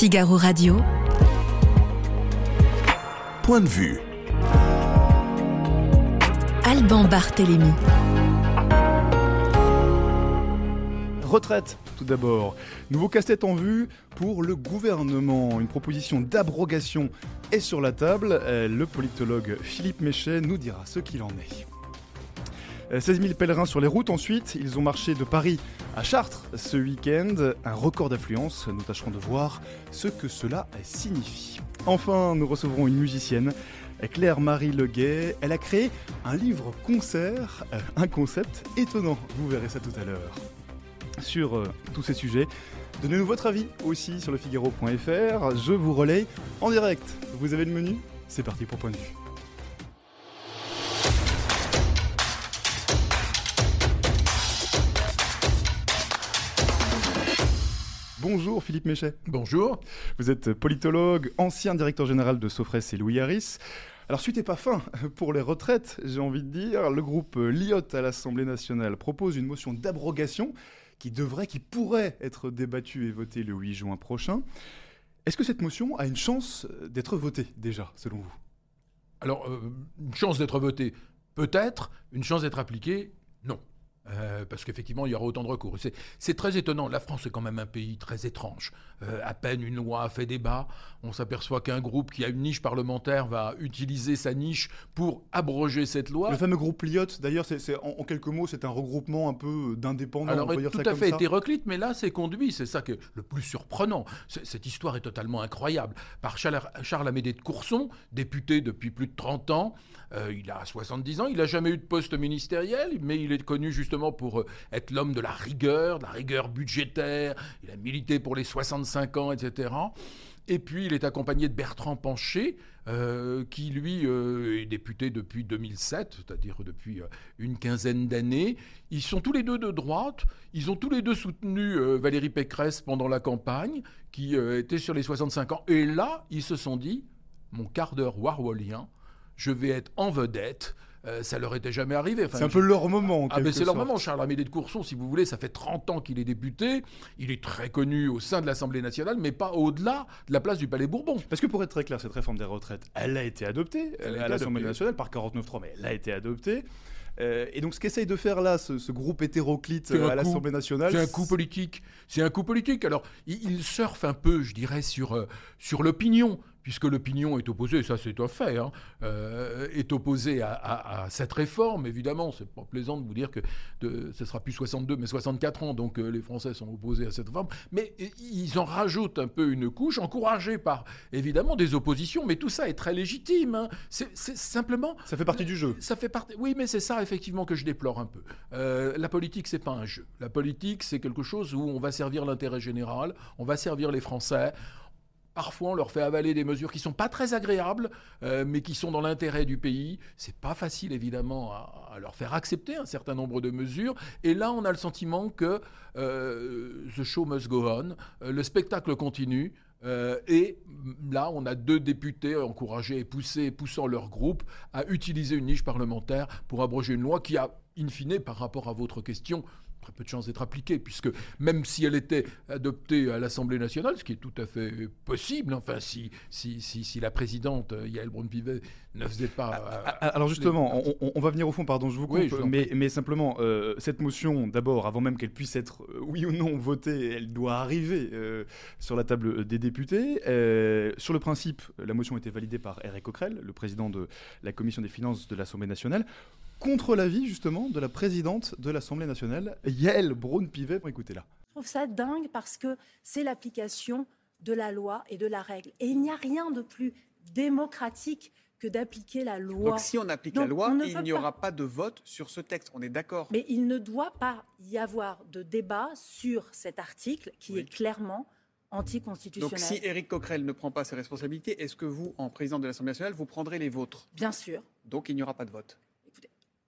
Figaro Radio. Point de vue. Alban Barthélémy. Retraite, tout d'abord. Nouveau casse-tête en vue pour le gouvernement. Une proposition d'abrogation est sur la table. Euh, Le politologue Philippe Méchet nous dira ce qu'il en est. Euh, 16 000 pèlerins sur les routes ensuite. Ils ont marché de Paris à Chartres ce week-end. Un record d'affluence. Nous tâcherons de voir ce que cela signifie. Enfin, nous recevrons une musicienne. Claire-Marie Leguet, elle a créé un livre-concert, euh, un concept étonnant, vous verrez ça tout à l'heure sur euh, tous ces sujets. Donnez-nous votre avis aussi sur le Figaro.fr. Je vous relaye en direct. Vous avez le menu? C'est parti pour point de vue. Bonjour Philippe Méchet. Bonjour. Vous êtes politologue, ancien directeur général de Sofres et Louis Harris. Alors, suite et pas fin pour les retraites, j'ai envie de dire. Le groupe Lyot à l'Assemblée nationale propose une motion d'abrogation qui devrait, qui pourrait être débattue et votée le 8 juin prochain. Est-ce que cette motion a une chance d'être votée déjà, selon vous? Alors, euh, une chance d'être votée, peut-être. Une chance d'être appliquée, non. Euh, parce qu'effectivement, il y aura autant de recours. C'est- très étonnant. La France est quand même un pays très étrange. Euh, à peine une loi a fait débat, on s'aperçoit qu'un groupe qui a une niche parlementaire va utiliser sa niche pour abroger cette loi. Le fameux groupe Lyot, d'ailleurs, en, en quelques mots, c'est un regroupement un peu d'indépendants, Alors, on peut dire tout ça à fait hétéroclite, mais là, c'est conduit. C'est ça qui est le plus surprenant. Cette histoire est totalement incroyable. Par Charles, Charles Amédée de Courson, député depuis plus de 30 ans. Euh, il a 70 ans. Il n'a jamais eu de poste ministériel, mais il est connu justement pour euh, être l'homme de la rigueur, de la rigueur budgétaire. Il a milité pour les 65 ans, etc. Et puis, il est accompagné de Bertrand Pancher, euh, qui, lui, euh, est député depuis 2007, c'est-à-dire depuis une quinzaine d'années. Ils sont tous les deux de droite. Ils ont tous les deux soutenu Valérie Pécresse pendant la campagne, qui était sur les 65 ans. Et là, ils se sont dit, mon quart d'heure warwolien, je vais être en vedette. Euh, ça leur était jamais arrivé. Enfin, C'est un je- peu leur moment, en ah quelque c'est leur moment, Charles Amédée de Courson, si vous voulez, ça fait 30 ans qu'il est député, il est très connu au sein de l'Assemblée nationale, mais pas au-delà de la place du Palais Bourbon. Parce que pour être très clair, cette réforme des retraites, elle a été adoptée Elle euh, à l'Assemblée nationale par 49.3, mais elle a été adoptée. Euh, et donc, ce qu'essaye de faire là, ce, ce groupe hétéroclite à l'Assemblée nationale, C'est un coup politique. C'est un coup politique. Alors, il, il surfe un peu, je dirais, sur, euh, sur l'opinion, puisque l'opinion est opposée, ça c'est un fait, hein, euh, est opposée à, à- à cette réforme. Évidemment, c'est pas plaisant de vous dire que de, ce sera plus 62, mais 64 ans, donc euh, les Français sont opposés à cette réforme. Mais ils en rajoutent un peu une couche, encouragée par, évidemment, des oppositions, mais tout ça est très légitime. hein. C'est c'est simplement... ça fait partie du jeu. Ça fait partie. Oui, mais c'est ça effectivement que je déplore un peu. Euh, la politique, c'est pas un jeu. La politique, c'est quelque chose où on va servir l'intérêt général, on va servir les Français. Parfois, on leur fait avaler des mesures qui sont pas très agréables, euh, mais qui sont dans l'intérêt du pays. C'est pas facile, évidemment, à, à leur faire accepter un certain nombre de mesures. Et là, on a le sentiment que euh, the show must go on, euh, le spectacle continue. Euh, et là, on a deux députés encouragés et poussés, poussant leur groupe à utiliser une niche parlementaire pour abroger une loi qui a, in fine, par rapport à votre question, très peu de chances d'être appliquée, puisque même si elle était adoptée à l'Assemblée nationale, ce qui est tout à fait possible, enfin, si, si, si, si la présidente euh, Yael Braun-Pivet ne faisait pas... euh, Ah, Alors justement, on, on- on va venir au fond, pardon, je vous coupe, Oui, je mais, mais simplement, euh, cette motion, d'abord, avant même qu'elle puisse être, euh, oui ou non, votée, elle doit arriver sur la table des députés. Sur le principe, la motion a été validée par Eric Coquerel, le président de la Commission des finances de l'Assemblée nationale, contre l'avis, justement, de la présidente de l'Assemblée nationale, Yael Braun-Pivet. Écoutez-la. Je trouve ça dingue parce que c'est l'application de la loi et de la règle. Et il n'y a rien de plus démocratique que d'appliquer la loi. Donc si on applique Donc, la loi, il n'y aura pas de vote sur ce texte. On est d'accord Mais il ne doit pas y avoir de débat sur cet article qui Oui. est clairement Donc anticonstitutionnel. si Éric Coquerel ne prend pas ses responsabilités, est-ce que vous, en président de l'Assemblée nationale, vous prendrez les vôtres? Bien sûr. Donc il n'y aura pas de vote.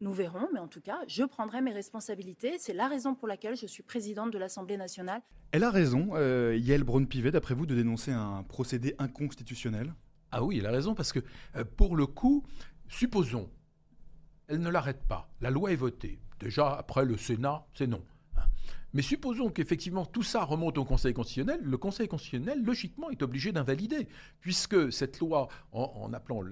Nous verrons, mais en tout cas, je prendrai mes responsabilités. C'est la raison pour laquelle je suis présidente de l'Assemblée nationale. Elle a raison, euh, Yael Braun-Pivet, d'après vous, de dénoncer un procédé inconstitutionnel? Ah oui, il a raison, parce que euh, pour le coup, supposons, elle ne l'arrête pas, la loi est votée. Déjà, après le Sénat, c'est non. hein. Mais supposons qu'effectivement tout ça remonte au Conseil constitutionnel, le Conseil constitutionnel, logiquement, est obligé d'invalider, puisque cette loi, en, appelant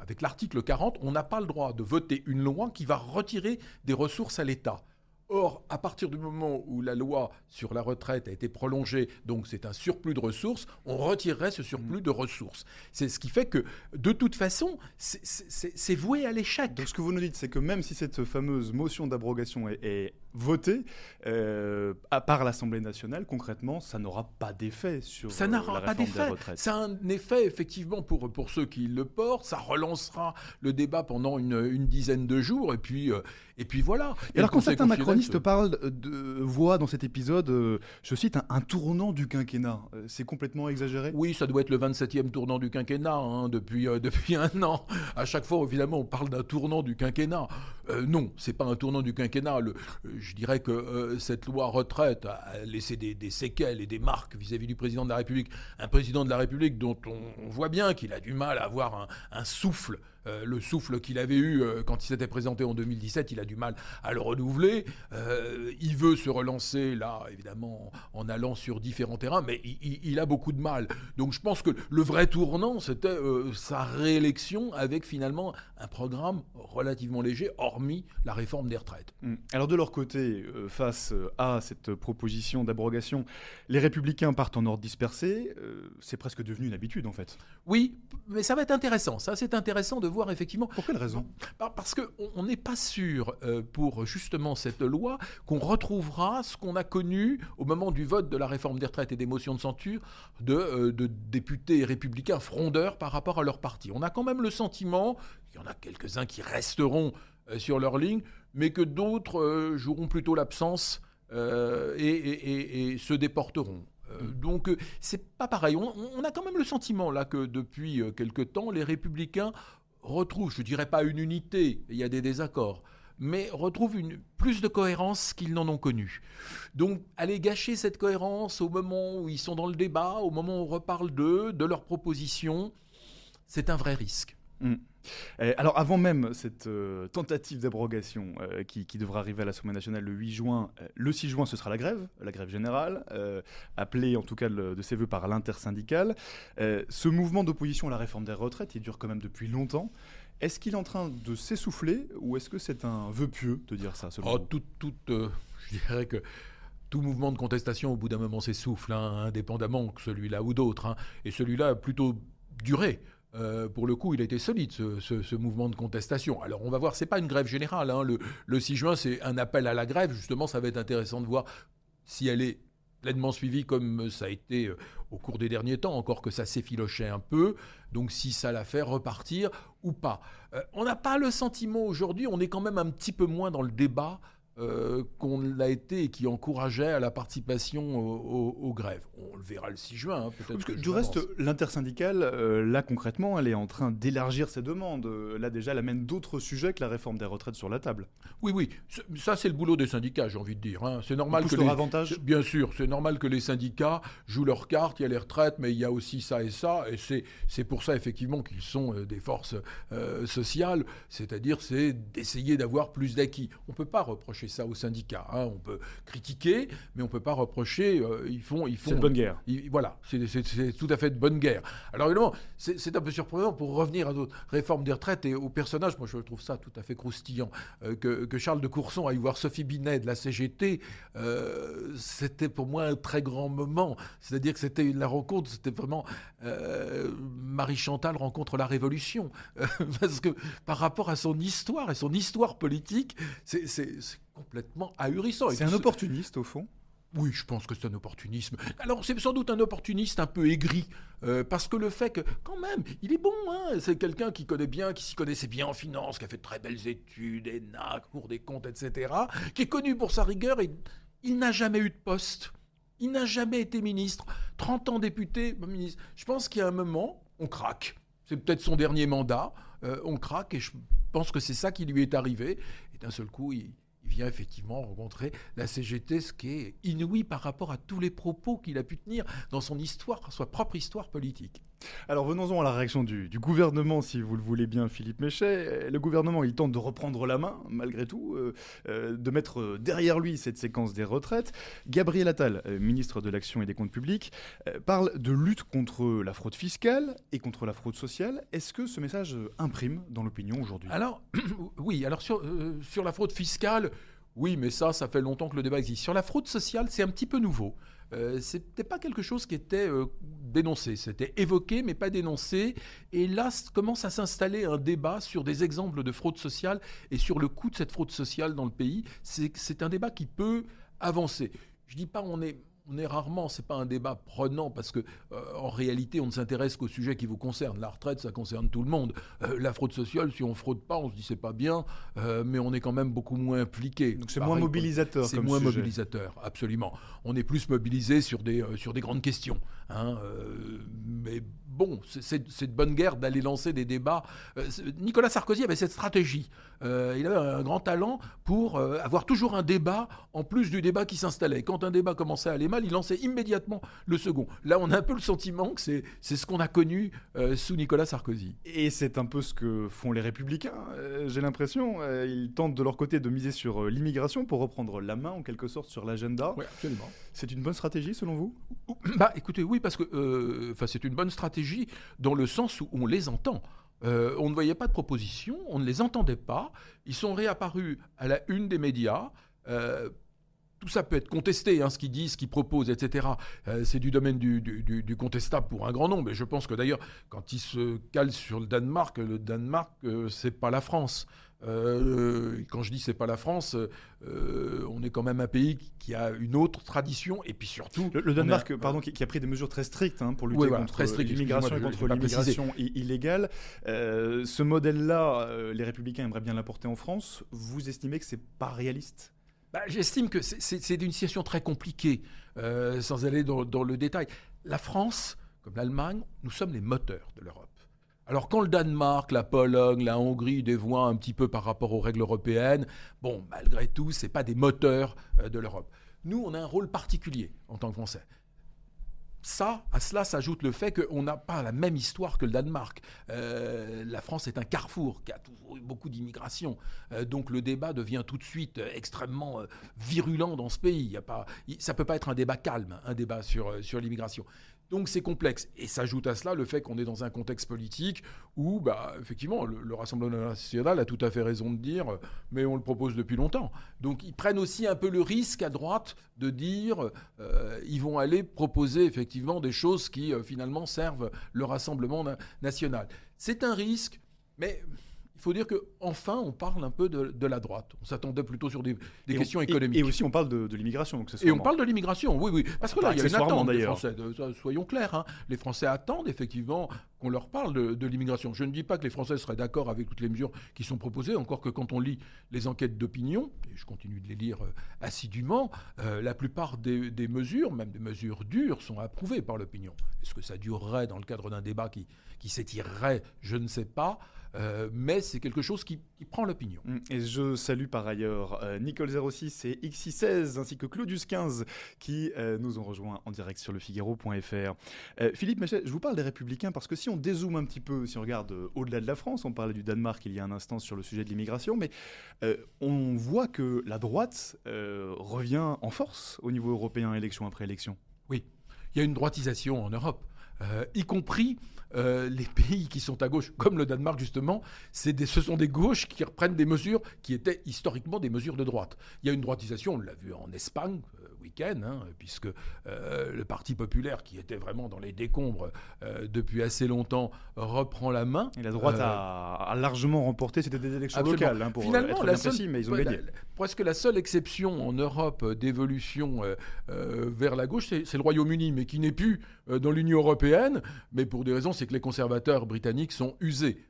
avec l'article 40, on n'a pas le droit de voter une loi qui va retirer des ressources à l'État. Or, à partir du moment où la loi sur la retraite a été prolongée, donc c'est un surplus de ressources, on retirerait ce surplus de ressources. C'est ce qui fait que, de toute façon, c'est voué à l'échec. Donc ce que vous nous dites, c'est que même si cette fameuse motion d'abrogation est, votée euh, par l'Assemblée nationale, concrètement, ça n'aura pas d'effet sur ça euh, n'aura pas d'effet. A un effet effectivement pour, pour ceux qui le portent. Ça relancera le débat pendant une, une dizaine de jours et puis, euh, et puis voilà. Et, alors quand certains macronistes parlent de voix dans cet épisode, euh, je cite un, tournant du quinquennat, c'est complètement exagéré? Oui, ça doit être le 27e tournant du quinquennat hein, depuis, depuis un an. À chaque fois, évidemment, on parle d'un tournant du quinquennat. non, c'est pas un tournant du quinquennat. Le, je dirais que euh, cette loi retraite a laissé des, séquelles et des marques vis-à-vis du président de la République. Un président de la République dont on, voit bien qu'il a du mal à avoir un souffle euh, le souffle qu'il avait eu euh, quand il s'était présenté en 2017, il a du mal à le renouveler. Euh, il veut se relancer, là, évidemment, en allant sur différents terrains, mais il, a beaucoup de mal. Donc je pense que le vrai tournant, c'était sa réélection avec finalement un programme relativement léger, hormis la réforme des retraites. Hum. Alors de leur côté, face à cette proposition d'abrogation, les républicains partent en ordre dispersé. c'est presque devenu une habitude, en fait. Oui, mais ça va être intéressant. Ça, c'est intéressant de voir effectivement. Pour quelle raison? Parce qu'on n'est pas sûr, euh, pour justement cette loi, qu'on retrouvera ce qu'on a connu au moment du vote de la réforme des retraites et des motions de censure de, euh, de députés républicains frondeurs par rapport à leur parti. On a quand même le sentiment, il y en a quelques-uns qui resteront euh, sur leur ligne, mais que d'autres joueront plutôt l'absence et, se déporteront. donc c'est pas pareil. On, on, a quand même le sentiment là que depuis quelque temps, les républicains retrouve, je ne dirais pas une unité, il y a des désaccords, mais retrouve une, plus de cohérence qu'ils n'en ont connu. Donc, aller gâcher cette cohérence au moment où ils sont dans le débat, au moment où on reparle d'eux, de leurs propositions, c'est un vrai risque. Eh, alors avant même cette euh, tentative d'abrogation euh, qui, devra arriver à l'Assemblée nationale le 8 juin, euh, le 6 juin ce sera la grève, la grève générale, appelée en tout cas de ses voeux par l'intersyndicale. ce mouvement d'opposition à la réforme des retraites, il dure quand même depuis longtemps. Est-ce qu'il est en train de s'essouffler ou est-ce que c'est un vœu pieux de dire ça oh, tout, Je dirais que tout mouvement de contestation au bout d'un moment s'essouffle, hein, indépendamment que celui-là ou d'autres. Hein. et celui-là a plutôt duré. Euh, pour le coup, il été solide, ce, mouvement de contestation. Alors, on va voir, c'est pas une grève générale. Hein. Le, 6 juin, c'est un appel à la grève. Justement, ça va être intéressant de voir si elle est pleinement suivie comme ça a été euh, au cours des derniers temps, encore que ça s'effilochait un peu. Donc, si ça la fait repartir ou pas. Euh, on n'a pas le sentiment aujourd'hui, on est quand même un petit peu moins dans le débat euh, qu'on l'a été et qui encourageait à la participation aux, grèves. On le verra le 6 juin, hein, peut-être. Du reste, l'intersyndicale, euh, là concrètement, elle est en train d'élargir ses demandes. Euh, là déjà, elle amène d'autres sujets que la réforme des retraites sur la table. Oui, oui. Ça, c'est le boulot des syndicats, j'ai envie de dire. Hein. C'est normal que les... avantage. Bien sûr, c'est normal que les syndicats jouent leur carte. Il y a les retraites, mais il y a aussi ça et ça. Et c'est pour ça, effectivement, qu'ils sont des forces sociales. C'est-à-dire, c'est d'essayer d'avoir plus d'acquis. On ne peut pas reprocher ça aux syndicats. Hein. On peut critiquer, mais on ne peut pas reprocher. Euh, ils font, ils font. C'est de bonne guerre. voilà, c'est tout à fait de bonne guerre. Alors évidemment, c'est un peu surprenant pour revenir à notre réforme des retraites et aux personnages. Moi, je trouve ça tout à fait croustillant euh, que, Charles de Courson aille voir Sophie Binet de la CGT. Euh, c'était pour moi un très grand moment. C'est-à-dire que c'était la rencontre, c'était vraiment Marie Chantal rencontre la Révolution, parce que par rapport à son histoire et son histoire politique, c'est complètement ahurissant. C'est un opportuniste au fond? Oui, je pense que c'est un opportunisme. Alors, c'est sans doute un opportuniste un peu aigri, euh, parce que le fait que, quand même, il est bon, hein, c'est quelqu'un qui connaît bien, qui s'y connaissait bien en finance, qui a fait de très belles études, ENA, cours des comptes, etc., qui est connu pour sa rigueur, et il n'a jamais eu de poste. Il n'a jamais été ministre. 30 ans député, ministre. Je pense qu'il y a un moment, on craque. C'est peut-être son dernier mandat, euh, on craque, et je pense que c'est ça qui lui est arrivé. Et d'un seul coup, il il vient effectivement rencontrer la CGT, ce qui est inouï par rapport à tous les propos qu'il a pu tenir dans son histoire, sa propre histoire politique. Alors venons-en à la réaction du, gouvernement, si vous le voulez bien, Philippe Méchet. Le gouvernement, il tente de reprendre la main, malgré tout, euh, euh, de mettre derrière lui cette séquence des retraites. Gabriel Attal, euh, ministre de l'Action et des Comptes Publics, parle de lutte contre la fraude fiscale et contre la fraude sociale. Est-ce que ce message imprime dans l'opinion aujourd'hui? Alors, oui, alors sur, sur la fraude fiscale, oui, mais ça, ça fait longtemps que le débat existe. Sur la fraude sociale, c'est un petit peu nouveau. Euh, c'était pas quelque chose qui était euh, dénoncé, c'était évoqué mais pas dénoncé. Et là commence à s'installer un débat sur des exemples de fraude sociale et sur le coût de cette fraude sociale dans le pays. C'est un débat qui peut avancer. Je dis pas on est on est rarement, c'est pas un débat prenant parce que euh, en réalité on ne s'intéresse qu'au sujet qui vous concerne. La retraite, ça concerne tout le monde. Euh, la fraude sociale, si on fraude pas, on se dit c'est pas bien, euh, mais on est quand même beaucoup moins impliqué. Donc c'est moins mobilisateur. C'est moins mobilisateur, absolument. On est plus mobilisé sur des sur des grandes questions. Hein, mais bon, c'est de bonne guerre d'aller lancer des débats. Nicolas Sarkozy avait cette stratégie. il avait un grand talent pour avoir toujours un débat en plus du débat qui s'installait. Quand un débat commençait à aller mal il lançait immédiatement le second. Là, on a un peu le sentiment que c'est ce qu'on a connu euh, sous Nicolas Sarkozy. Et c'est un peu ce que font les républicains, euh, j'ai l'impression. Euh, ils tentent de leur côté de miser sur l'immigration pour reprendre la main en quelque sorte sur l'agenda. Oui, absolument. C'est une bonne stratégie selon vous? Bah écoutez, oui, parce que c'est une bonne stratégie dans le sens où on les entend. on ne voyait pas de propositions, on ne les entendait pas. Ils sont réapparus à la une des médias tout ça peut être contesté, hein, ce qu'ils disent, ce qu'ils proposent, etc. Euh, c'est du domaine du, contestable pour un grand nombre. Et je pense que d'ailleurs, quand ils se calent sur le Danemark, le Danemark, euh, c'est pas la France. Euh, quand je dis c'est pas la France, on est quand même un pays qui a une autre tradition et puis surtout le, Danemark, pardon, qui, a pris des mesures très strictes hein, pour lutter contre l'immigration et contre l'immigration illégale. ce modèle-là, les Républicains aimeraient bien l'apporter en France. Vous estimez que c'est pas réaliste? Bah, j'estime que c'est une situation très compliquée, euh, sans aller dans, le détail. La France, comme l'Allemagne, nous sommes les moteurs de l'Europe. Alors quand le Danemark, la Pologne, la Hongrie dévoient un petit peu par rapport aux règles européennes, bon, malgré tout, ce pas des moteurs euh, de l'Europe. Nous, on a un rôle particulier en tant que Français ça, à cela s'ajoute le fait qu'on n'a pas la même histoire que le Danemark. Euh, la France est un carrefour qui a toujours eu beaucoup d'immigration. Euh, donc le débat devient tout de suite extrêmement euh, virulent dans ce pays. Ça ne peut pas être un débat calme, un débat sur l'immigration. Donc c'est complexe. Et s'ajoute à cela le fait qu'on est dans un contexte politique où, bah, effectivement, le, Rassemblement national a tout à fait raison de dire, euh, mais on le propose depuis longtemps. Donc ils prennent aussi un peu le risque à droite de dire, euh, ils vont aller proposer effectivement des choses qui euh, finalement servent le Rassemblement national. C'est un risque, mais il faut dire qu'enfin, on parle un peu de, la droite. On s'attendait plutôt sur des, questions économiques. Et, aussi, on parle de, l'immigration. Et on parle de l'immigration, oui, oui. Parce que là, il y a une attente des Français. soyons clairs. Hein. Les Français attendent effectivement qu'on leur parle de, l'immigration. Je ne dis pas que les Français seraient d'accord avec toutes les mesures qui sont proposées, encore que quand on lit les enquêtes d'opinion, et je continue de les lire euh, assidûment, euh, la plupart des, des, mesures, même des mesures dures, sont approuvées par l'opinion. Est-ce que ça durerait dans le cadre d'un débat qui, qui s'étirerait? Je ne sais pas. Euh, mais c'est quelque chose qui, prend l'opinion. Mm. Et je salue par ailleurs euh, Nicole06 et XI16 ainsi que Claudius15 qui euh, nous ont rejoints en direct sur lefigaro.fr. Philippe Machet, je vous parle des Républicains parce que si on dézoome un petit peu, si on regarde au-delà de la France, on parlait du Danemark il y a un instant sur le sujet de l'immigration, mais on voit que la droite revient en force au niveau européen, élection après élection. Oui, il y a une droitisation en Europe. Y compris euh, les pays qui sont à gauche, comme le Danemark justement, des, ce sont des gauches qui reprennent des mesures qui étaient historiquement des mesures de droite. Il y a une droitisation, on l'a vu en Espagne, week-end, hein, puisque euh, le Parti populaire, qui était vraiment dans les décombres euh, depuis assez longtemps, reprend la main. Et la droite euh, a, largement remporté, c'était des élections locales, hein, pour Finalement, la seule, mais ils ont gagné. Presque la seule exception en Europe d'évolution vers la gauche, c'est le Royaume-Uni, mais qui n'est plus dans l'Union européenne, mais pour des raisons, c'est que les conservateurs britanniques sont usés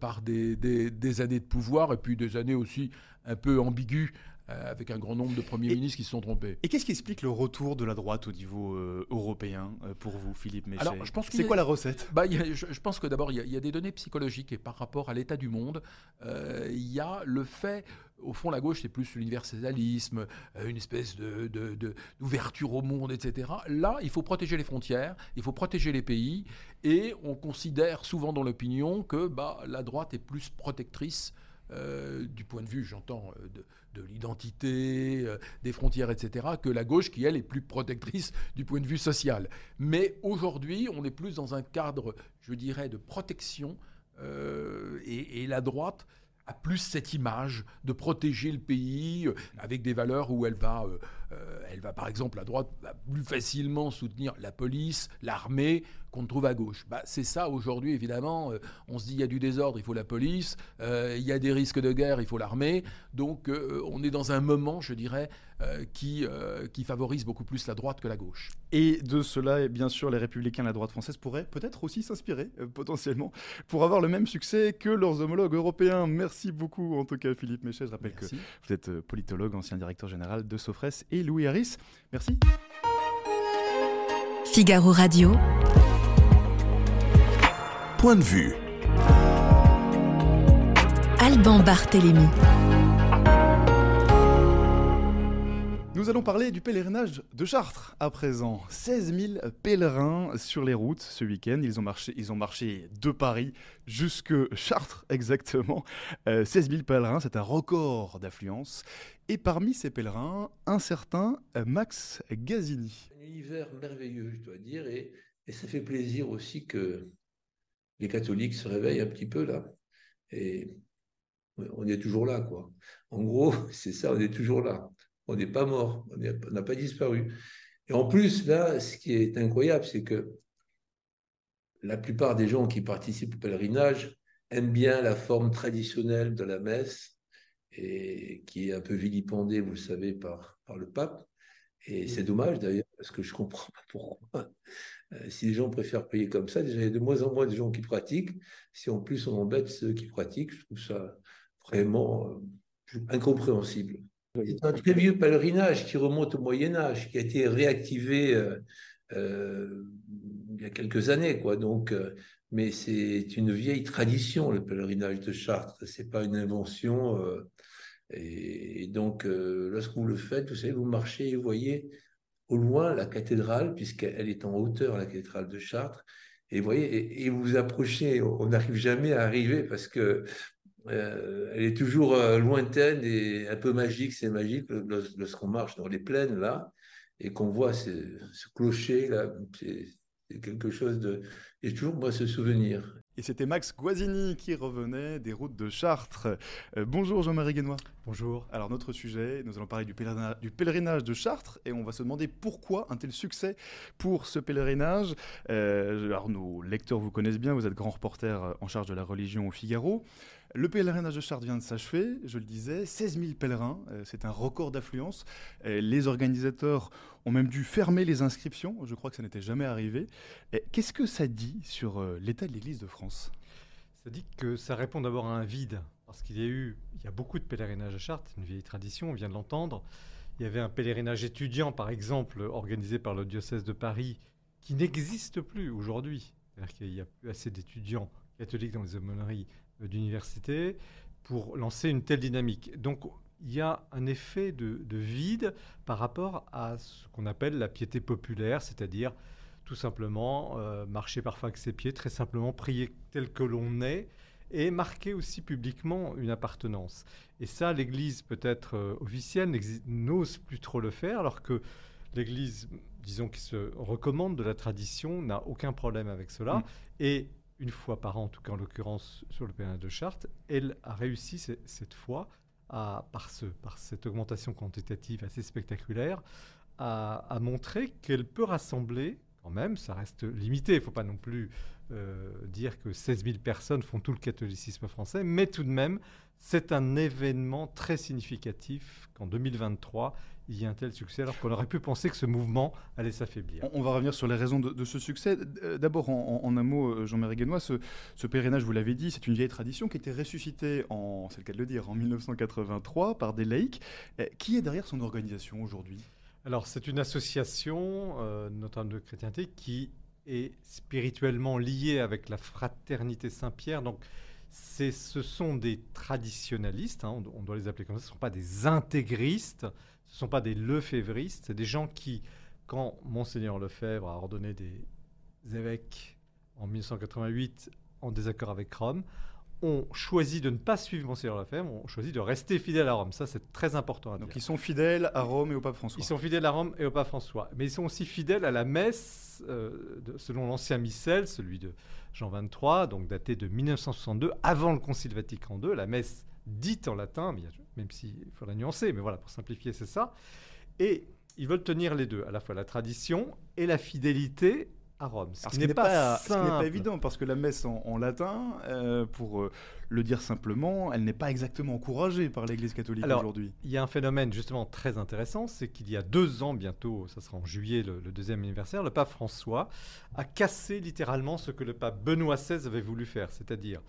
par des, des, années de pouvoir et puis des années aussi un peu ambiguës avec un grand nombre de premiers Et- ministres qui se sont trompés. Et qu'est-ce qui explique le retour de la droite au niveau euh, européen euh, pour vous, Philippe Méchet Alors, je pense C'est quoi la recette? Bah, il y a- je, je pense que d'abord, il y, a- il y a des données psychologiques et par rapport à l'état du monde, euh, il y a le fait, au fond, la gauche, c'est plus l'universalisme, euh, une espèce de- de- de- d'ouverture au monde, etc. Là, il faut protéger les frontières, il faut protéger les pays, et on considère souvent dans l'opinion que bah, la droite est plus protectrice. euh, du point de vue, j'entends, euh, de, de l'identité, euh, des frontières, etc., que la gauche qui, elle, est plus protectrice du point de vue social. Mais aujourd'hui, on est plus dans un cadre, je dirais, de protection, euh, et, la droite a plus cette image de protéger le pays euh, avec des valeurs où elle va, euh, elle va par exemple, la droite va plus facilement soutenir la police, l'armée qu'on ne trouve à gauche. Bah, c'est ça aujourd'hui, évidemment. euh, on se dit il y a du désordre, il faut la police. euh, il y a des risques de guerre, il faut l'armée. Donc on est dans un moment, je dirais, qui, qui favorise beaucoup plus la droite que la gauche. Et de cela, bien sûr, les républicains, la droite française pourraient peut-être aussi s'inspirer, potentiellement, pour avoir le même succès que leurs homologues européens. Merci beaucoup, en tout cas, Philippe Méchet. Je rappelle Merci. que vous êtes politologue, ancien directeur général de Sofres et Louis Harris. Merci. Figaro Radio. Point de vue. Alban Barthélémy. Nous allons parler du pèlerinage de Chartres à présent. 16 000 pèlerins sur les routes ce week-end. Ils ont marché, ils ont marché de Paris jusque Chartres exactement. Euh, 16 000 pèlerins, c'est un record d'affluence. Et parmi ces pèlerins, un certain euh, Max Gazzini. Un univers merveilleux, je dois dire, et, et ça fait plaisir aussi que les catholiques se réveillent un petit peu là. Et on est toujours là, quoi. En gros, c'est ça, on est toujours là. On n'est pas mort, on n'a pas disparu. Et en plus, là, ce qui est incroyable, c'est que la plupart des gens qui participent au pèlerinage aiment bien la forme traditionnelle de la messe, et qui est un peu vilipendée, vous le savez, par, par le pape. Et c'est dommage d'ailleurs, parce que je comprends pas pourquoi. Euh, si les gens préfèrent payer comme ça, déjà il y a de moins en moins de gens qui pratiquent. Si en plus on embête ceux qui pratiquent, je trouve ça vraiment euh, incompréhensible. C'est un très vieux pèlerinage qui remonte au Moyen Âge, qui a été réactivé euh, euh, il y a quelques années, quoi. Donc, euh, mais c'est une vieille tradition le pèlerinage de Chartres. C'est pas une invention. euh, et, et donc, euh, lorsque vous le faites, vous savez, vous marchez et vous voyez au loin la cathédrale, puisqu'elle est en hauteur, la cathédrale de Chartres. Et vous voyez, et, et vous vous approchez, on n'arrive jamais à arriver parce que euh, elle est toujours euh, lointaine et un peu magique. C'est magique lors- lorsqu'on marche dans les plaines là et qu'on voit ce, ce clocher là. C'est quelque chose de. J'ai toujours moi ce souvenir. Et c'était Max Guazzini qui revenait des routes de Chartres. Euh, bonjour Jean-Marie Guénois. Bonjour. Alors notre sujet, nous allons parler du pèlerinage, du pèlerinage de Chartres et on va se demander pourquoi un tel succès pour ce pèlerinage. Euh, alors nos lecteurs vous connaissent bien, vous êtes grand reporter en charge de la religion au Figaro. Le pèlerinage de Chartres vient de s'achever, je le disais, 16 000 pèlerins, euh, c'est un record d'affluence. Euh, Les organisateurs ont même dû fermer les inscriptions, je crois que ça n'était jamais arrivé. Et Qu'est-ce que ça dit sur euh, l'état de l'Église de France? Ça dit que ça répond d'abord à un vide, parce qu'il y a eu, il y a beaucoup de pèlerinages à Chartres, une vieille tradition, on vient de l'entendre. Il y avait un pèlerinage étudiant, par exemple, organisé par le diocèse de Paris, qui n'existe plus aujourd'hui. C'est-à-dire qu'il n'y a plus assez d'étudiants catholiques dans les aumôneries euh, d'université pour lancer une telle dynamique. Donc il y a un effet de, de vide par rapport à ce qu'on appelle la piété populaire, c'est-à-dire tout simplement euh, marcher parfois avec ses pieds, très simplement prier tel que l'on est et marquer aussi publiquement une appartenance. Et ça, l'Église peut-être euh, officielle n'ose plus trop le faire, alors que l'Église, disons, qui se recommande de la tradition, n'a aucun problème avec cela. Mm. Et une fois par an, en tout cas en l'occurrence sur le pèlerinage de Chartres, elle a réussi ce- cette fois, par, ce, par cette augmentation quantitative assez spectaculaire, à, montrer qu'elle peut rassembler quand même, ça reste limité. Il ne faut pas non plus dire que 16 000 personnes font tout le catholicisme français, mais tout de même, c'est un événement très significatif qu'en 2023, il y ait un tel succès, alors qu'on aurait pu penser que ce mouvement allait s'affaiblir. On, va revenir sur les raisons de, ce succès. D'abord, en, un mot, euh, Jean-Marie Guénois, ce, ce, pèlerinage, vous l'avez dit, c'est une vieille tradition qui a été ressuscitée, en, c'est le cas de le dire, en 1983 par des laïcs. Euh, qui est derrière son organisation aujourd'hui? Alors, c'est une association, euh, notamment de chrétienté, qui est spirituellement liée avec la fraternité Saint-Pierre. Donc, ce sont des traditionalistes, hein, on, doit les appeler comme ça, ce ne sont pas des intégristes, ce ne sont pas des lefévristes, c'est des gens qui, quand Monseigneur Lefebvre a ordonné des évêques en 1988 en désaccord avec Rome, ont choisi de ne pas suivre Monseigneur Lefebvre, ont choisi de rester fidèles à Rome. Ça, c'est très important à Donc, ils sont fidèles à Rome et au pape François. Ils sont fidèles à Rome et au pape François. Mais ils sont aussi fidèles à la messe, euh, selon l'ancien missel, celui de Jean 23, donc daté de 1962, avant le Concile Vatican II, la messe dite en latin, même s'il faut la nuancer, mais voilà, pour simplifier, c'est ça. Et ils veulent tenir les deux, à la fois la tradition et la fidélité à Rome. Ce qui n'est pas, pas, évident, parce que la messe en, latin, euh, pour euh, le dire simplement, elle n'est pas exactement encouragée par l'Église catholique aujourd'hui. Il y a un phénomène justement très intéressant, c'est qu'il y a deux ans, bientôt, ça sera en juillet, le, le, deuxième anniversaire, le pape François a cassé littéralement ce que le pape Benoît XVI avait voulu faire, c'est-à-dire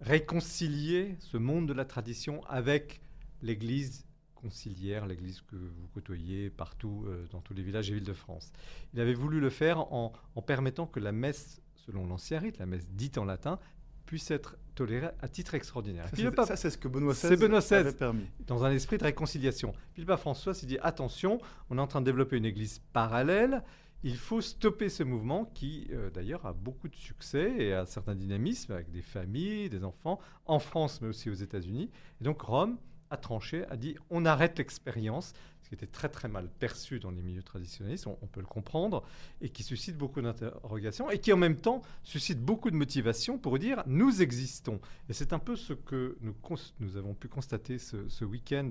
réconcilier ce monde de la tradition avec l'Église conciliaire, l'église que vous côtoyez partout euh, dans tous les villages et villes de France. Il avait voulu le faire en, permettant que la messe, selon l'ancien rite, la messe dite en latin, puisse être tolérée à titre extraordinaire. Ça, c'est ce que Benoît XVI, Benoît XVI avait permis. Dans un esprit de réconciliation. Puis le pape François s'est dit attention, on est en train de développer une église parallèle. Il faut stopper ce mouvement qui, euh, d'ailleurs, a beaucoup de succès et a un certain dynamisme avec des familles, des enfants, en France, mais aussi aux États-Unis. Et donc Rome a tranché, a dit on arrête l'expérience, ce qui était très très mal perçu dans les milieux traditionnalistes, on, peut le comprendre, et qui suscite beaucoup d'interrogations, et qui en même temps suscite beaucoup de motivation pour dire nous existons. Et c'est un peu ce que nous, nous avons pu constater ce, week-end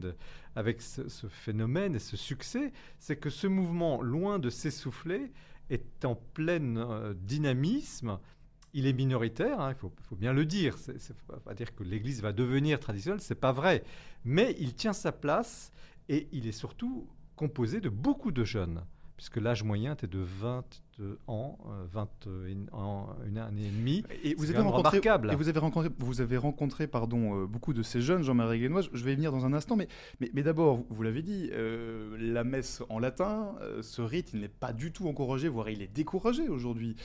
avec ce, phénomène et ce succès, c'est que ce mouvement, loin de s'essouffler, est en plein euh, dynamisme il est minoritaire, hein, il faut, bien le dire. C'est pas dire que l'Église va devenir traditionnelle, c'est pas vrai. Mais il tient sa place et il est surtout composé de beaucoup de jeunes, puisque l'âge moyen était de 20 ans, 21 euh, une année et demie. Et vous avez rencontré, et vous avez rencontré, vous avez rencontré pardon, euh, beaucoup de ces jeunes, Jean-Marie Guénois. Je vais y venir dans un instant, mais, mais, mais d'abord, vous, l'avez dit, euh, la messe en latin, ce rite, il n'est pas du tout encouragé, voire il est découragé aujourd'hui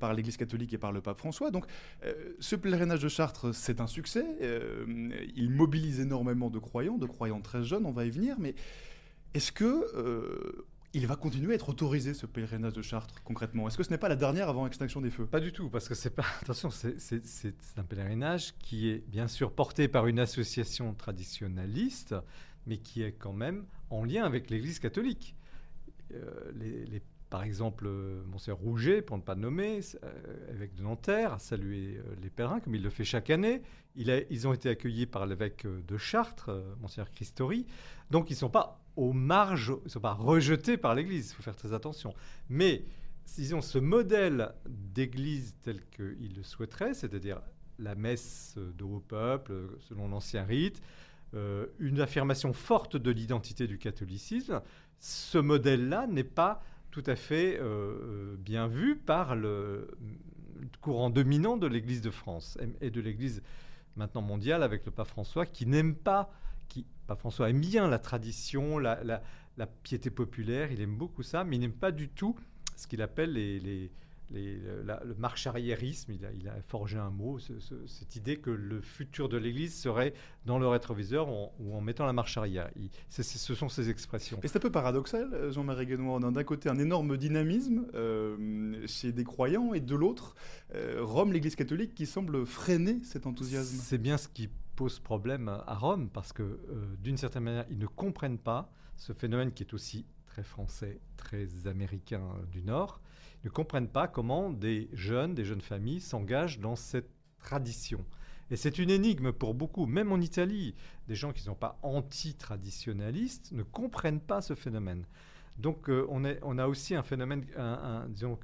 par l'Église catholique et par le pape François. Donc, ce pèlerinage de Chartres, c'est un succès. il mobilise énormément de croyants, de croyants très jeunes. On va y venir, mais est-ce que il va continuer à être autorisé ce pèlerinage de Chartres concrètement Est-ce que ce n'est pas la dernière avant extinction des feux? Pas du tout, parce que c'est pas. Attention, c'est un pèlerinage qui est bien sûr porté par une association traditionnaliste, mais qui est quand même en lien avec l'Église catholique. Euh, par exemple, euh, Monseigneur Rouget, pour ne pas nommer, euh, évêque de Nanterre, a salué les pèlerins, comme il le fait chaque année. Ils ont été accueillis par l'évêque de Chartres, Monseigneur Christori. Donc, ils ne sont pas aux marges, ils ne sont pas rejetés par l'Église, il faut faire très attention. Mais, disons, ce modèle d'Église tel qu'il le souhaiterait, c'est-à-dire la messe de haut peuple, selon l'ancien rite, euh, une affirmation forte de l'identité du catholicisme, ce modèle-là n'est pas tout à fait euh, euh, bien vu par le courant dominant de l'Église de France et de l'Église maintenant mondiale avec le pape François qui n'aime pas qui, pas François aime bien la tradition, la, piété populaire, il aime beaucoup ça, mais il n'aime pas du tout ce qu'il appelle les, le marche-arriérisme. Il a, forgé un mot, cette idée que le futur de l'Église serait dans le rétroviseur ou en mettant la marche arrière. ce sont ses expressions. Et c'est un peu paradoxal, euh, Jean-Marie Guénois. On a d'un côté un énorme dynamisme euh, chez des croyants et de l'autre, euh, Rome, l'Église catholique, qui semble freiner cet enthousiasme. C'est bien ce qui pose problème à Rome parce que euh, d'une certaine manière, ils ne comprennent pas ce phénomène qui est aussi très français, très américain du Nord. Ne comprennent pas comment des jeunes, des jeunes familles s'engagent dans cette tradition. Et c'est une énigme pour beaucoup, même en Italie. Des gens qui ne sont pas anti-traditionnalistes ne comprennent pas ce phénomène. Donc euh, on, a aussi un phénomène, un, disons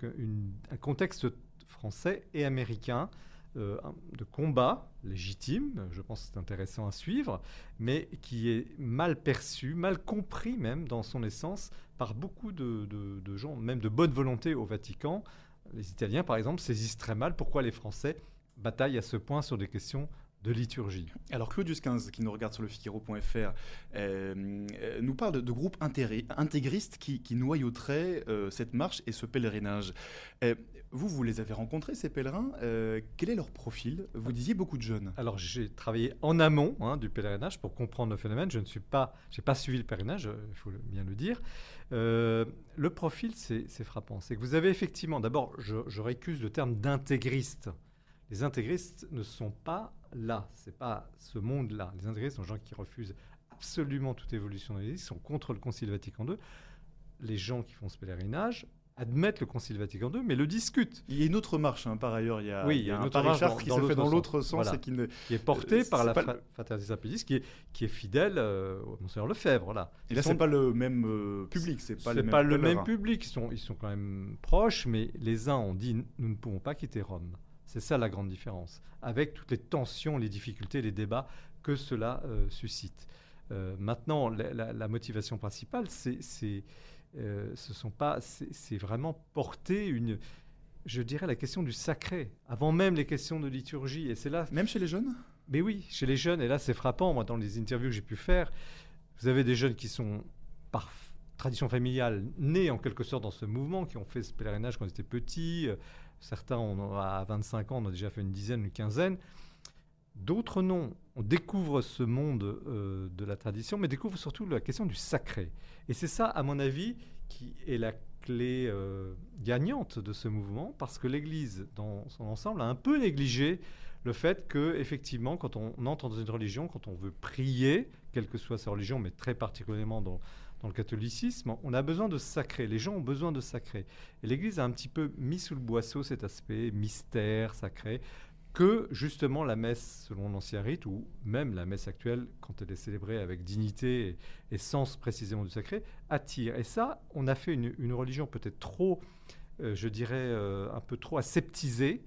un contexte français et américain euh, de combat légitime, je pense que c'est intéressant à suivre, mais qui est mal perçu, mal compris même dans son essence par beaucoup de, de gens, même de bonne volonté au Vatican. Les Italiens, par exemple, saisissent très mal pourquoi les Français bataillent à ce point sur des questions de liturgie. Alors Claudius 15, qui nous regarde sur le Figaro.fr, euh, euh, nous parle de, groupes intégristes qui, qui noyauteraient euh, cette marche et ce pèlerinage. vous, vous les avez rencontrés, ces pèlerins. quel est leur profil? Vous disiez beaucoup de jeunes. Alors j'ai travaillé en amont hein, du pèlerinage pour comprendre le phénomène. Je ne suis pas, j'ai pas suivi le pèlerinage, il faut bien le dire. le profil, c'est frappant. C'est que vous avez effectivement, d'abord, je, je récuse le terme d'intégriste. Les intégristes ne sont pas là, c'est pas ce monde-là. Les intégristes sont des gens qui refusent absolument toute évolution de l'Église, sont contre le Concile Vatican II. Les gens qui font ce pèlerinage admettent le Concile Vatican II, mais le discutent. Il y a une autre marche, hein, par ailleurs. Il y a, oui, il y a un Paris dans, qui se fait dans l'autre sens, et qui, ne, qui, est porté euh, par la Fraternité Saint-Pédis, qui est, qui est fidèle euh, au Monseigneur Lefebvre. Là. Et là, c'est pas le même euh, public, c'est pas, les pas le même public. Ils sont, ils sont quand même proches, mais les uns ont dit nous ne pouvons pas quitter Rome. C'est ça la grande différence, avec toutes les tensions, les difficultés, les débats que cela euh, suscite. Euh, maintenant, la, motivation principale, c'est, euh, ce sont pas, c'est vraiment porter une, je dirais, la question du sacré, avant même les questions de liturgie. Et c'est là. Même chez les jeunes? Mais oui, chez les jeunes. Et là, c'est frappant. Moi, dans les interviews que j'ai pu faire, vous avez des jeunes qui sont par tradition familiale nés en quelque sorte dans ce mouvement, qui ont fait ce pèlerinage quand ils étaient petits. Certains, on à 25 ans, on a déjà fait une dizaine, une quinzaine. D'autres non. On découvre ce monde euh, de la tradition, mais découvre surtout la question du sacré. Et c'est ça, à mon avis, qui est la clé euh, gagnante de ce mouvement, parce que l'Église, dans son ensemble, a un peu négligé le fait que, effectivement, quand on entre dans une religion, quand on veut prier, quelle que soit sa religion, mais très particulièrement dans, dans le catholicisme, on a besoin de sacré. Les gens ont besoin de sacré. Et l'Église a un petit peu mis sous le boisseau cet aspect mystère, sacré, que justement la messe selon l'ancien rite, ou même la messe actuelle, quand elle est célébrée avec dignité et, sens précisément du sacré, attire. Et ça, on a fait une, religion peut-être trop, euh, je dirais, euh, un peu trop aseptisée,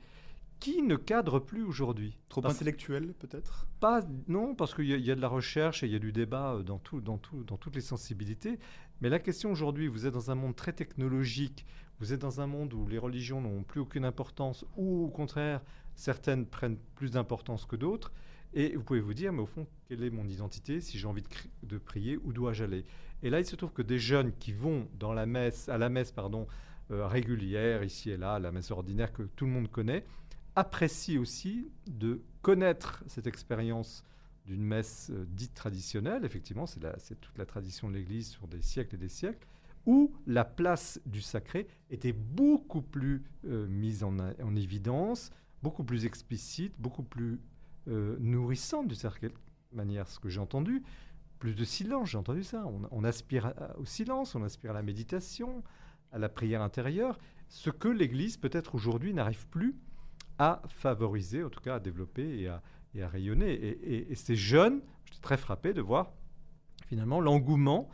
qui ne cadre plus aujourd'hui. Trop intellectuel, peut-être? Pas, non, parce qu'il y, a de la recherche et il y a du débat euh, dans, tout, dans, tout, dans toutes les sensibilités. Mais la question aujourd'hui, vous êtes dans un monde très technologique, vous êtes dans un monde où les religions n'ont plus aucune importance, ou au contraire, certaines prennent plus d'importance que d'autres. Et vous pouvez vous dire, mais au fond, quelle est mon identité Si j'ai envie de, de prier, où dois-je aller? Et là, il se trouve que des jeunes qui vont dans la messe, à la messe pardon, euh, régulière, ici et là, la messe ordinaire que tout le monde connaît, apprécie aussi de connaître cette expérience d'une messe euh, dite traditionnelle, effectivement, c'est toute la tradition de l'Église sur des siècles et des siècles, où la place du sacré était beaucoup plus euh, mise en, évidence, beaucoup plus explicite, beaucoup plus euh, nourrissante d'une certaine manière, ce que j'ai entendu. Plus de silence, j'ai entendu ça. On, on aspire au silence, on aspire à la méditation, à la prière intérieure, ce que l'Église peut-être aujourd'hui n'arrive plus à favoriser, en tout cas à développer et à, rayonner. Et, ces jeunes, j'étais très frappé de voir finalement l'engouement,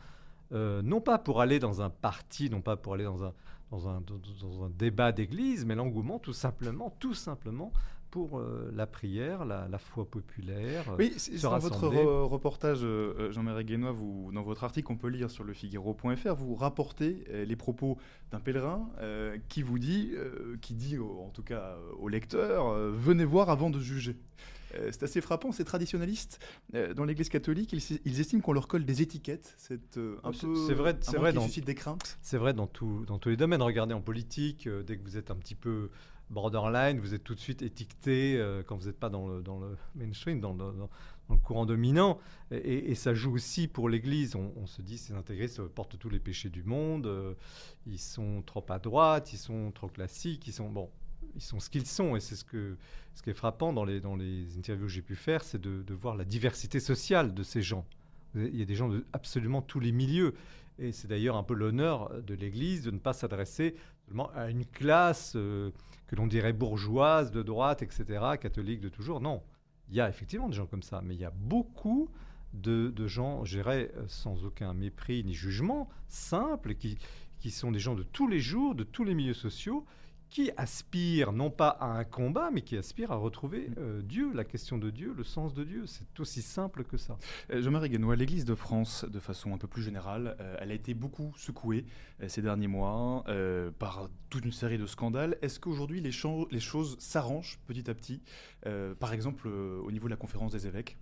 euh, non pas pour aller dans un parti, non pas pour aller dans un débat d'église, mais l'engouement tout simplement, tout simplement pour euh, la prière, la, foi populaire. Euh, oui, dans votre reportage, euh, Jean-Marie Guénois, vous, dans votre article, on peut lire sur le Figaro.fr, vous rapportez les propos d'un pèlerin qui vous dit, qui dit en tout cas au lecteur, venez voir avant de juger. c'est assez frappant, ces traditionnalistes dans l'Église catholique, ils, estiment qu'on leur colle des étiquettes. C'est un peu. C'est vrai, c'est vrai dans des craintes. C'est vrai dans, tout, dans tous les domaines. Regardez en politique, dès que vous êtes un petit peu borderline, vous êtes tout de suite étiqueté euh, quand vous n'êtes pas dans le, dans le mainstream, dans le, courant dominant. Et, ça joue aussi pour l'Église. On, se dit ces intégristes portent tous les péchés du monde, euh, ils sont trop à droite, ils sont trop classiques, ils sont bon. Ils sont ce qu'ils sont, et c'est ce, ce qui est frappant dans les, dans les interviews que j'ai pu faire, c'est de, de, voir la diversité sociale de ces gens. Il y a des gens de absolument tous les milieux. Et c'est d'ailleurs un peu l'honneur de l'Église de ne pas s'adresser seulement à une classe euh, que l'on dirait bourgeoise, de droite, etc., catholique de toujours. Non, il y a effectivement des gens comme ça, mais il y a beaucoup de, gens, je dirais, sans aucun mépris ni jugement, simples, qui, qui sont des gens de tous les jours, de tous les milieux sociaux, qui aspirent non pas à un combat, mais qui aspirent à retrouver mm. euh, Dieu, la question de Dieu, le sens de Dieu. C'est aussi simple que ça. Euh, Jean-Marie Guénois, l'Église de France, de façon un peu plus générale, euh, elle a été beaucoup secouée ces derniers mois par toute une série de scandales. Est-ce qu'aujourd'hui les, les, choses s'arrangent petit à petit, par exemple au niveau de la conférence des évêques?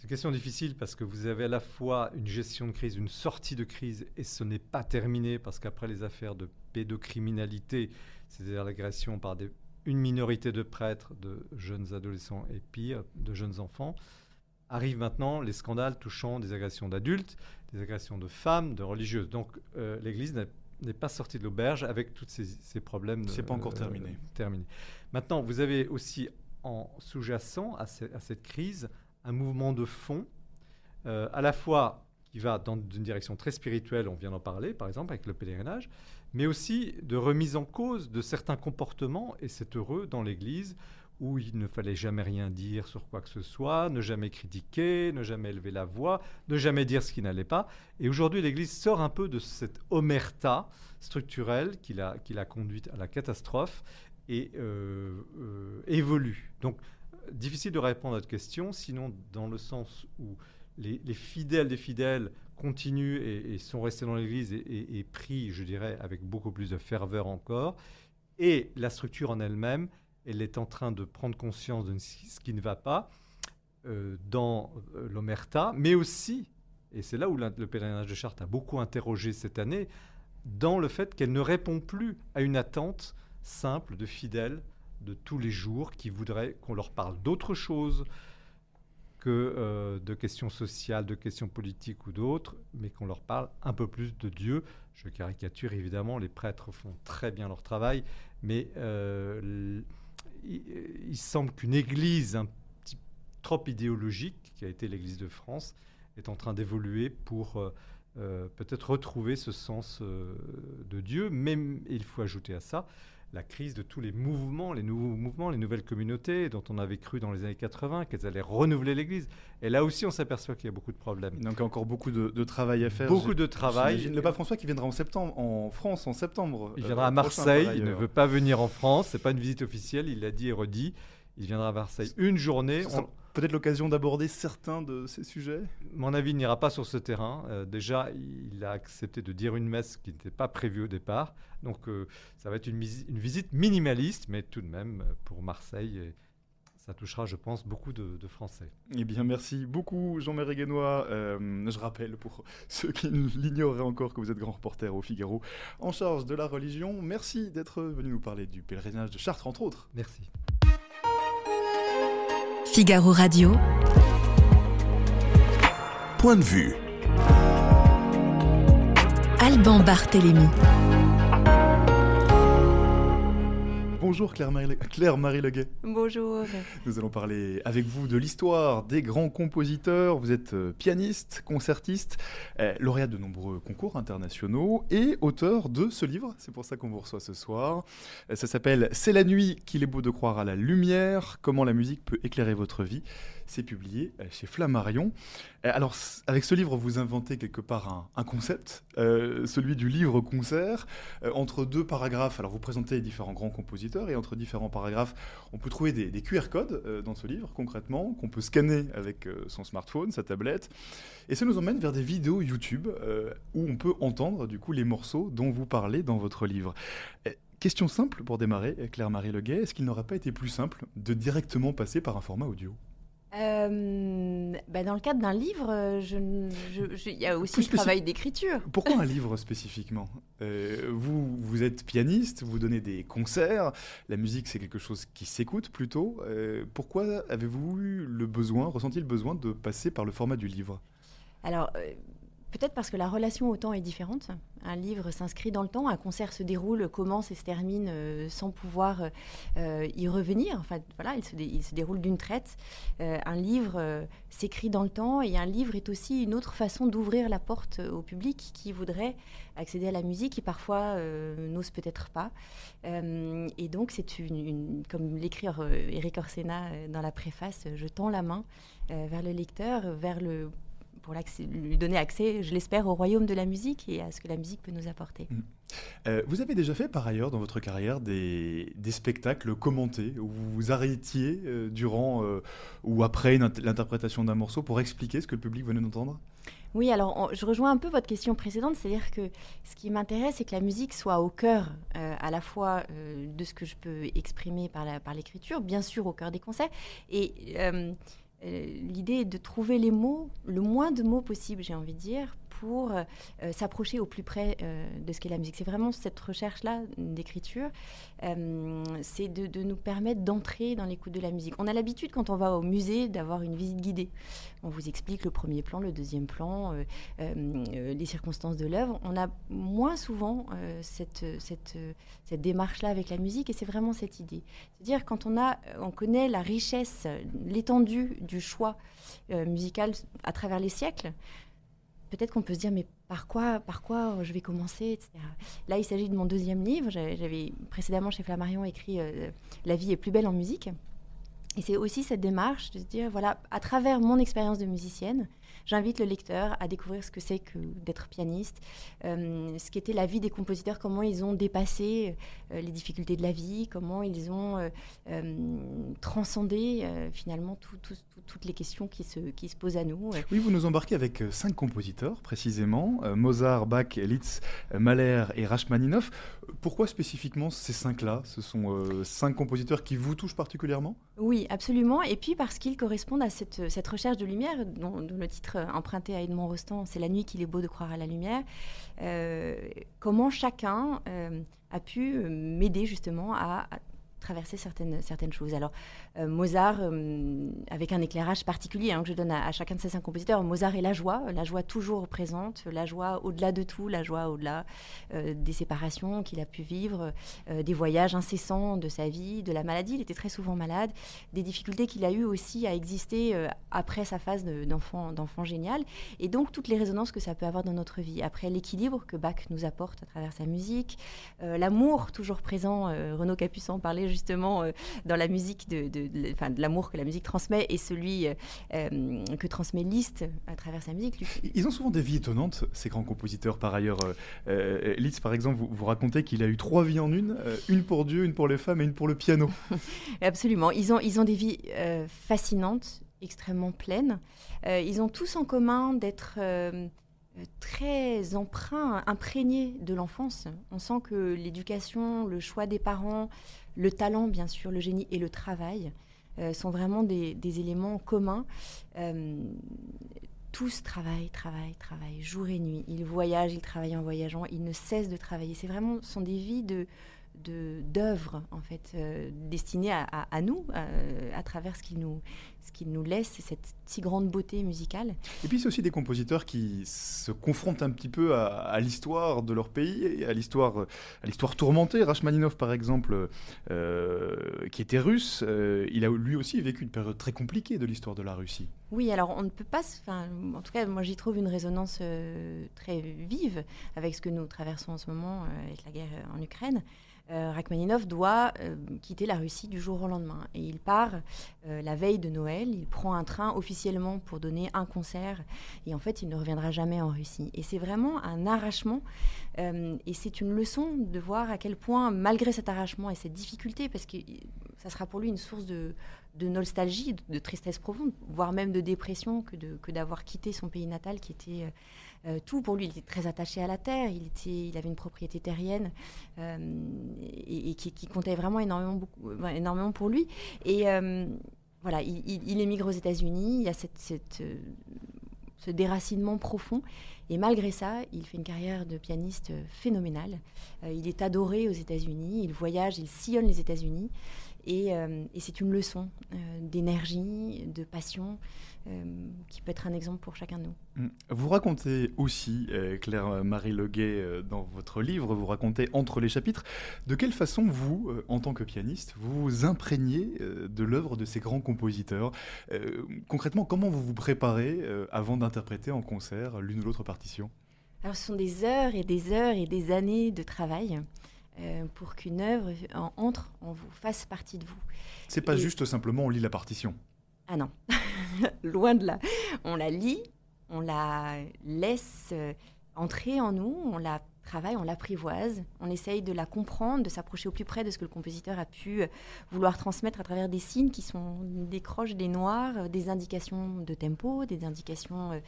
C'est une question difficile parce que vous avez à la fois une gestion de crise, une sortie de crise, et ce n'est pas terminé parce qu'après les affaires de pédocriminalité, c'est-à-dire l'agression par des, une minorité de prêtres, de jeunes adolescents et pire, de jeunes enfants, arrivent maintenant les scandales touchant des agressions d'adultes, des agressions de femmes, de religieuses. Donc euh, l'Église n'est pas sortie de l'auberge avec tous ces, problèmes. C'est pas encore terminé. terminé. Maintenant, vous avez aussi en sous-jacent à, à cette crise un mouvement de fond, euh, à la fois qui va dans une direction très spirituelle, on vient d'en parler par exemple avec le pèlerinage, mais aussi de remise en cause de certains comportements, et c'est heureux dans l'Église, où il ne fallait jamais rien dire sur quoi que ce soit, ne jamais critiquer, ne jamais élever la voix, ne jamais dire ce qui n'allait pas. Et aujourd'hui, l'Église sort un peu de cette omerta structurelle qui l'a, conduite à la catastrophe et euh, euh, évolue. Donc difficile de répondre à votre question, sinon dans le sens où les, fidèles des fidèles continuent et, sont restés dans l'Église et, prient, je dirais, avec beaucoup plus de ferveur encore. Et la structure en elle-même, elle est en train de prendre conscience de ce qui ne va pas euh, dans euh, l'Omerta, mais aussi, et c'est là où le pèlerinage de Chartres a beaucoup interrogé cette année, dans le fait qu'elle ne répond plus à une attente simple de fidèles de tous les jours qui voudraient qu'on leur parle d'autre chose que euh, de questions sociales, de questions politiques ou d'autres, mais qu'on leur parle un peu plus de Dieu. Je caricature évidemment, les prêtres font très bien leur travail, mais euh, il, semble qu'une église un petit trop idéologique, qui a été l'église de France, est en train d'évoluer pour euh, peut-être retrouver ce sens de Dieu, mais il faut ajouter à ça la crise de tous les mouvements, les nouveaux mouvements, les nouvelles communautés dont on avait cru dans les années 80 qu'elles allaient renouveler l'Église. Et là aussi, on s'aperçoit qu'il y a beaucoup de problèmes. Donc il y a encore beaucoup de, travail à faire. Beaucoup de travail. Le pape François qui viendra en septembre, en France en septembre. Il viendra à euh, Marseille. il ne veut pas venir en France. C'est pas une visite officielle. Il l'a dit et redit. Il viendra à Marseille une journée peut-être l'occasion d'aborder certains de ces sujets Mon avis n'ira pas sur ce terrain. Euh, déjà, il a accepté de dire une messe qui n'était pas prévue au départ. Donc, euh, ça va être une, une, visite minimaliste, mais tout de même euh, pour Marseille. ça touchera, je pense, beaucoup de, Français. Eh bien, merci beaucoup, Jean-Marie Guénois. je rappelle, pour ceux qui l'ignoraient encore, que vous êtes grand reporter au Figaro en charge de la religion. Merci d'être venu nous parler du pèlerinage de Chartres, entre autres. Merci. Figaro Radio. Point de vue. Alban Barthélémy. Bonjour Claire-Marie Claire Leguet. Bonjour. Nous allons parler avec vous de l'histoire des grands compositeurs. Vous êtes euh, pianiste, concertiste, euh, lauréat de nombreux concours internationaux et auteur de ce livre. C'est pour ça qu'on vous reçoit ce soir. Euh, ça s'appelle C'est la nuit qu'il est beau de croire à la lumière, comment la musique peut éclairer votre vie. C'est publié euh, chez Flammarion. Euh, alors, avec ce livre, vous inventez quelque part un, concept, euh, celui du livre-concert, entre deux paragraphes. Alors, vous présentez les différents grands compositeurs et entre différents paragraphes, on peut trouver des, QR codes dans ce livre, concrètement, qu'on peut scanner avec son smartphone, sa tablette. Et ça nous emmène vers des vidéos YouTube où on peut entendre, du coup, les morceaux dont vous parlez dans votre livre. Question simple pour démarrer, Claire-Marie Leguet, est-ce qu'il n'aurait pas été plus simple de directement passer par un format audio? Euh, bah, dans le cadre d'un livre, il y a aussi le travail d'écriture. Pourquoi un livre spécifiquement? Euh, vous, vous êtes pianiste, vous donnez des concerts, la musique c'est quelque chose qui s'écoute plutôt. Euh, pourquoi avez-vous eu le besoin, ressenti le besoin de passer par le format du livre? Alors, Peut-être parce que la relation au temps est différente. Un livre s'inscrit dans le temps, un concert se déroule, commence et se termine euh, sans pouvoir euh, y revenir. Enfin, voilà, il se, déroule d'une traite. Euh, un livre s'écrit dans le temps et un livre est aussi une autre façon d'ouvrir la porte au public qui voudrait accéder à la musique et parfois n'ose peut-être pas. et donc, c'est une, comme l'écrit Eric Orsena dans la préface, je tends la main vers le lecteur, vers le pour lui donner accès, je l'espère, au royaume de la musique et à ce que la musique peut nous apporter. Mm. Euh, vous avez déjà fait par ailleurs dans votre carrière des, spectacles commentés où vous vous arrêtiez euh, durant euh, ou après l'interprétation d'un morceau pour expliquer ce que le public venait d'entendre? Oui, alors je rejoins un peu votre question précédente, c'est-à-dire que ce qui m'intéresse, c'est que la musique soit au cœur à la fois de ce que je peux exprimer par l'écriture, par bien sûr au cœur des concerts, et euh, l'idée est de trouver les mots, le moins de mots possible, j'ai envie de dire, pour euh, euh, s'approcher au plus près euh, de ce qu'est la musique. C'est vraiment cette recherche-là d'écriture, c'est de, nous permettre d'entrer dans l'écoute de la musique. On a l'habitude, quand on va au musée, d'avoir une visite guidée. On vous explique le premier plan, le deuxième plan, les circonstances de l'œuvre. On a moins souvent cette, cette, démarche-là avec la musique, et c'est vraiment cette idée. C'est-à-dire quand on, a, on connaît la richesse, l'étendue du choix musical à travers les siècles, peut-être qu'on peut se dire, mais par quoi, par quoi je vais commencer, etc. Là, il s'agit de mon deuxième livre. J'avais précédemment chez Flammarion écrit euh, La vie est plus belle en musique. Et c'est aussi cette démarche de se dire, voilà, à travers mon expérience de musicienne, j'invite le lecteur à découvrir ce que c'est que d'être pianiste, euh, ce qu'était la vie des compositeurs, comment ils ont dépassé euh, les difficultés de la vie, comment ils ont euh, transcendé finalement toutes les questions qui se, qui se posent à nous. Oui, vous nous embarquez avec cinq compositeurs précisément, Mozart, Bach, Liszt, Mahler et Rachmaninoff. Pourquoi spécifiquement ces cinq-là? Ce sont cinq compositeurs qui vous touchent particulièrement? Oui, absolument. Et puis parce qu'ils correspondent à cette, cette recherche de lumière dont le titre emprunté à Edmond Rostand, C'est la nuit qu'il est beau de croire à la lumière, euh, comment chacun euh, a pu m'aider justement à, traverser certaines, certaines choses. Alors, euh, Mozart, euh, avec un éclairage particulier hein, que je donne à, chacun de ces cinq compositeurs, Mozart est la joie, la joie toujours présente, la joie au-delà de tout, la joie au-delà euh, des séparations qu'il a pu vivre, des voyages incessants de sa vie, de la maladie, il était très souvent malade, des difficultés qu'il a eues aussi à exister après sa phase d'enfant, d'enfant génial, et donc toutes les résonances que ça peut avoir dans notre vie. Après l'équilibre que Bach nous apporte à travers sa musique, l'amour toujours présent, Renaud Capuçon parlait justement euh, dans la musique de, de, l'amour que la musique transmet et celui euh, euh, que transmet Liszt à travers sa musique. Ils ont souvent des vies étonnantes, ces grands compositeurs. Par ailleurs, Liszt, par exemple, vous, vous racontez qu'il a eu trois vies en une, une pour Dieu, une pour les femmes et une pour le piano. Absolument. Ils ont, ils ont des vies fascinantes, extrêmement pleines. ils ont tous en commun d'être très emprunt, imprégné de l'enfance. On sent que l'éducation, le choix des parents, le talent, bien sûr, le génie et le travail euh, sont vraiment des, éléments communs. Euh, tous travaillent, travaillent, travaillent, jour et nuit. Ils voyagent, ils travaillent en voyageant, ils ne cessent de travailler. C'est vraiment, ce sont des vies de, d'œuvres en fait euh, destinées à, nous euh, à travers ce qu'il nous ce qu'il nous laisse cette si grande beauté musicale. Et puis c'est aussi des compositeurs qui se confrontent un petit peu à, l'histoire de leur pays et à l'histoire à l'histoire tourmentée. Rachmaninov par exemple euh, qui était russe il a lui aussi vécu une période très compliquée de l'histoire de la Russie. Oui alors on ne peut pas enfin en tout cas moi j'y trouve une résonance très vive avec ce que nous traversons en ce moment avec la guerre en Ukraine euh, Rachmaninov doit euh, quitter la Russie du jour au lendemain. Et il part euh, la veille de Noël, il prend un train officiellement pour donner un concert, et en fait, il ne reviendra jamais en Russie. Et c'est vraiment un arrachement, et c'est une leçon de voir à quel point, malgré cet arrachement et cette difficulté, parce que ça sera pour lui une source de, nostalgie, de, tristesse profonde, voire même de dépression, que d'avoir quitté son pays natal qui était euh, tout pour lui. Il était très attaché à la terre, il, était, il avait une propriété terrienne euh, et, qui, comptait vraiment énormément, beaucoup, euh, énormément pour lui. Et voilà, il, émigre aux États-Unis, il y a cette, ce déracinement profond. Et malgré ça, il fait une carrière de pianiste phénoménale. il est adoré aux États-Unis, il voyage, il sillonne les États-Unis. Et, et c'est une leçon d'énergie, de passion, qui peut être un exemple pour chacun de nous. Mm. Vous racontez aussi, Claire-Marie Leguet, dans votre livre, vous racontez entre les chapitres, de quelle façon vous, en tant que pianiste, vous vous imprégnez de l'œuvre de ces grands compositeurs. concrètement, comment vous vous préparez avant d'interpréter en concert l'une ou l'autre partition alors, ce sont des heures et des heures et des années de travail euh, pour qu'une œuvre entre en vous, fasse partie de vous. C'est pas juste simplement on lit la partition. Ah non, loin de là. On la lit, on la laisse euh, entrer en nous, on la travaille, on l'apprivoise, on essaye de la comprendre, de s'approcher au plus près de ce que le compositeur a pu euh, vouloir transmettre à travers des signes qui sont des croches, des noirs, des indications de tempo, des indications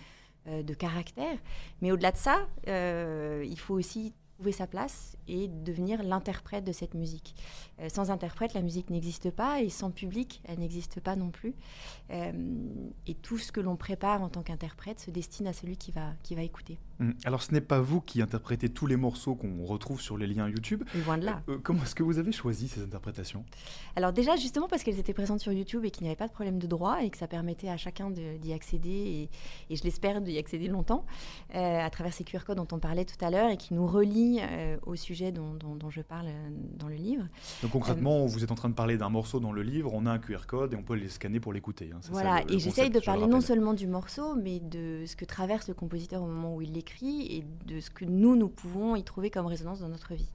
de caractère. Mais au-delà de ça, euh, il faut aussi trouver sa place et devenir l'interprète de cette musique. Euh, sans interprète, la musique n'existe pas et sans public, elle n'existe pas non plus. Euh, et tout ce que l'on prépare en tant qu'interprète se destine à celui qui va, qui va écouter. Hum, alors ce n'est pas vous qui interprétez tous les morceaux qu'on retrouve sur les liens YouTube. Loin de là. Euh, comment est-ce que vous avez choisi ces interprétations? Alors déjà, justement parce qu'elles étaient présentes sur YouTube et qu'il n'y avait pas de problème de droit et que ça permettait à chacun d'y accéder et, je l'espère d'y accéder longtemps à travers ces QR codes dont on parlait tout à l'heure et qui nous relient au sujet dont, dont, je parle dans le livre. Donc concrètement, vous êtes en train de parler d'un morceau dans le livre, on a un QR code et on peut les scanner pour l'écouter. Hein, voilà, et j'essaye de parler non seulement du morceau, mais de ce que traverse le compositeur au moment où il l'écrit et de ce que nous, nous pouvons y trouver comme résonance dans notre vie.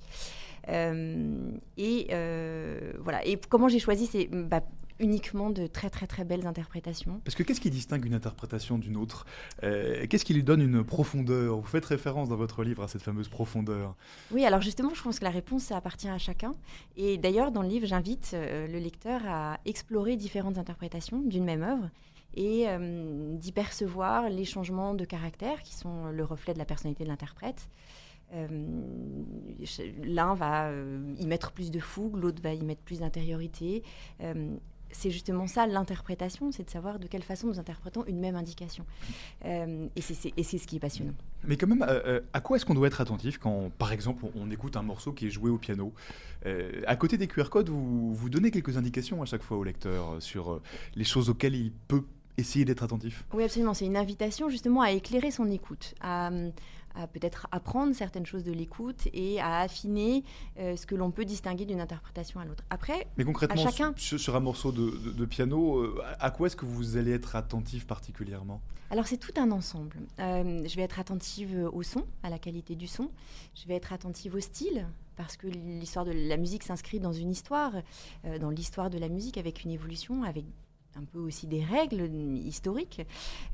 Euh, et euh, voilà. Et comment j'ai choisi, c'est bah, uniquement de très très très belles interprétations. Parce que qu'est-ce qui distingue une interprétation d'une autre? Euh, Qu'est-ce qui lui donne une profondeur? Vous faites référence dans votre livre à cette fameuse profondeur. Oui, alors justement, je pense que la réponse ça appartient à chacun. Et d'ailleurs, dans le livre, j'invite le lecteur à explorer différentes interprétations d'une même œuvre et euh, d'y percevoir les changements de caractère qui sont le reflet de la personnalité de l'interprète. L'un va y mettre plus de fougue, l'autre va y mettre plus d'intériorité c'est justement ça l'interprétation, c'est de savoir de quelle façon nous interprétons une même indication. Euh, et c'est ce qui est passionnant. Mais quand même, euh, euh, à quoi est-ce qu'on doit être attentif quand, par exemple, on, écoute un morceau qui est joué au piano? À côté des QR codes, vous, vous donnez quelques indications à chaque fois au lecteur sur les choses auxquelles il peut essayer d'être attentif. Oui, absolument. C'est une invitation justement à éclairer son écoute, à, à peut-être apprendre certaines choses de l'écoute et à affiner euh, ce que l'on peut distinguer d'une interprétation à l'autre. Après, mais concrètement, chacun... sur, un morceau de, piano, euh, à quoi est-ce que vous allez être attentif particulièrement? Alors c'est tout un ensemble. Euh, je vais être attentive au son, à la qualité du son. Je vais être attentive au style parce que l'histoire de la musique s'inscrit dans une histoire, dans l'histoire de la musique avec une évolution, avec un peu aussi des règles historiques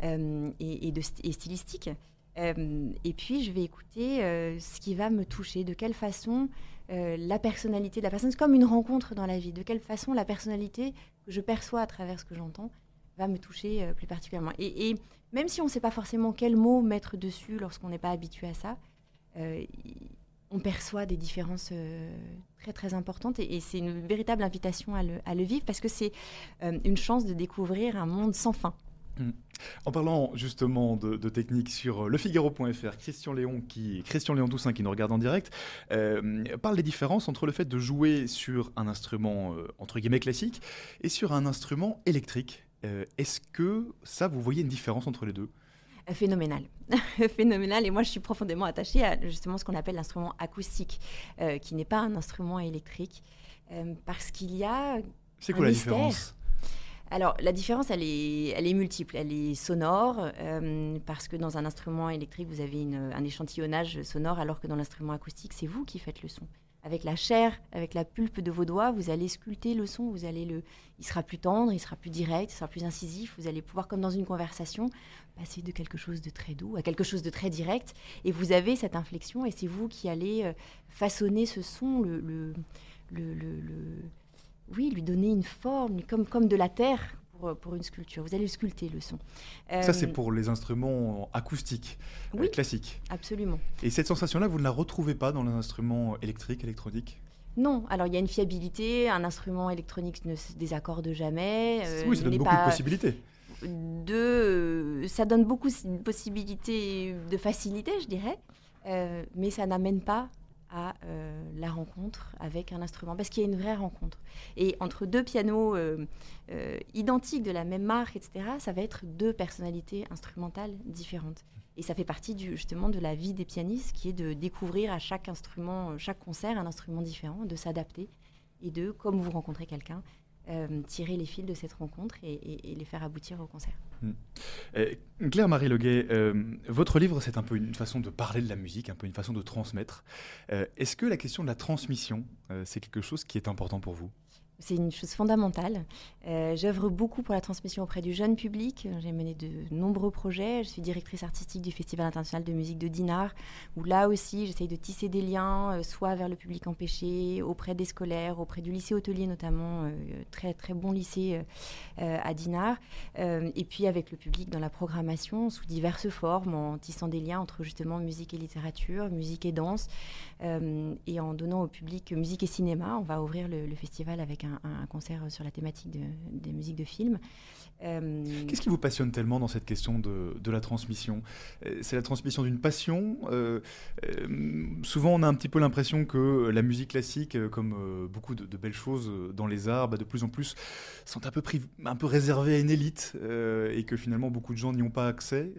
et, de, et stylistiques. Euh, et puis, je vais écouter euh, ce qui va me toucher, de quelle façon euh, la personnalité de la personne, c'est comme une rencontre dans la vie, de quelle façon la personnalité que je perçois à travers ce que j'entends va me toucher plus particulièrement. Et, même si on ne sait pas forcément quel mot mettre dessus lorsqu'on n'est pas habitué à ça, on perçoit des différences très très importantes et, c'est une véritable invitation à le, vivre parce que c'est une chance de découvrir un monde sans fin. Mm. En parlant justement de, techniques sur lefigaro.fr, Christian Léon, qui, Christian Léon Toussaint, qui nous regarde en direct, euh, parle des différences entre le fait de jouer sur un instrument euh, entre guillemets classique et sur un instrument électrique. Euh, est-ce que ça, vous voyez une différence entre les deux? Phénoménal. Phénoménal. Et moi, je suis profondément attachée à justement ce qu'on appelle l'instrument acoustique, qui n'est pas un instrument électrique, parce qu'il y a. C'est quoi la différence? Alors, la différence, elle est, elle est multiple. Elle est sonore, euh, parce que dans un instrument électrique, vous avez un échantillonnage sonore, alors que dans l'instrument acoustique, c'est vous qui faites le son. Avec la chair, avec la pulpe de vos doigts, vous allez sculpter le son. Vous allez le, il sera plus tendre, il sera plus direct, il sera plus incisif. Vous allez pouvoir, comme dans une conversation, passer de quelque chose de très doux à quelque chose de très direct. Et vous avez cette inflexion, et c'est vous qui allez euh, façonner ce son, le, le, le, oui, lui donner une forme, comme de la terre pour, pour une sculpture. Vous allez sculpter le son. Ça, c'est euh, pour les instruments acoustiques, euh, oui, classiques. Absolument. Et cette sensation-là, vous ne la retrouvez pas dans les instruments électriques, électroniques? Non, alors il y a une fiabilité, un instrument électronique ne se désaccorde jamais. Euh, oui, ça donne beaucoup de possibilités. De, ça donne beaucoup de possibilités de facilité, je dirais, mais ça n'amène pas à euh, la rencontre avec un instrument, parce qu'il y a une vraie rencontre. Et entre deux pianos euh, euh, identiques de la même marque, etc., ça va être deux personnalités instrumentales différentes. Et ça fait partie du, justement de la vie des pianistes, qui est de découvrir à chaque instrument, chaque concert, un instrument différent, de s'adapter et de, comme vous rencontrez quelqu'un, tirer les fils de cette rencontre et, les faire aboutir au concert. Hmm. Claire-Marie Leguet, votre livre, c'est un peu une façon de parler de la musique, un peu une façon de transmettre. Est-ce que la question de la transmission, c'est quelque chose qui est important pour vous? C'est une chose fondamentale. Euh, j'œuvre beaucoup pour la transmission auprès du jeune public. J'ai mené de nombreux projets. Je suis directrice artistique du Festival international de musique de Dinard, où là aussi, j'essaye de tisser des liens, euh, soit vers le public empêché, auprès des scolaires, auprès du lycée hôtelier notamment, euh, très très bon lycée à Dinard, et puis avec le public dans la programmation sous diverses formes, en tissant des liens entre justement musique et littérature, musique et danse, et en donnant au public musique et cinéma. On va ouvrir le, le festival avec un un, concert sur la thématique des musiques de films. Euh, Qu'est-ce qui vous passionne tellement dans cette question de, de la transmission? Euh, C'est la transmission d'une passion. Euh, souvent, on a un petit peu l'impression que la musique classique, comme beaucoup de, belles choses dans les arts, bah, de plus en plus sont un peu, un peu réservées à une élite et que finalement beaucoup de gens n'y ont pas accès.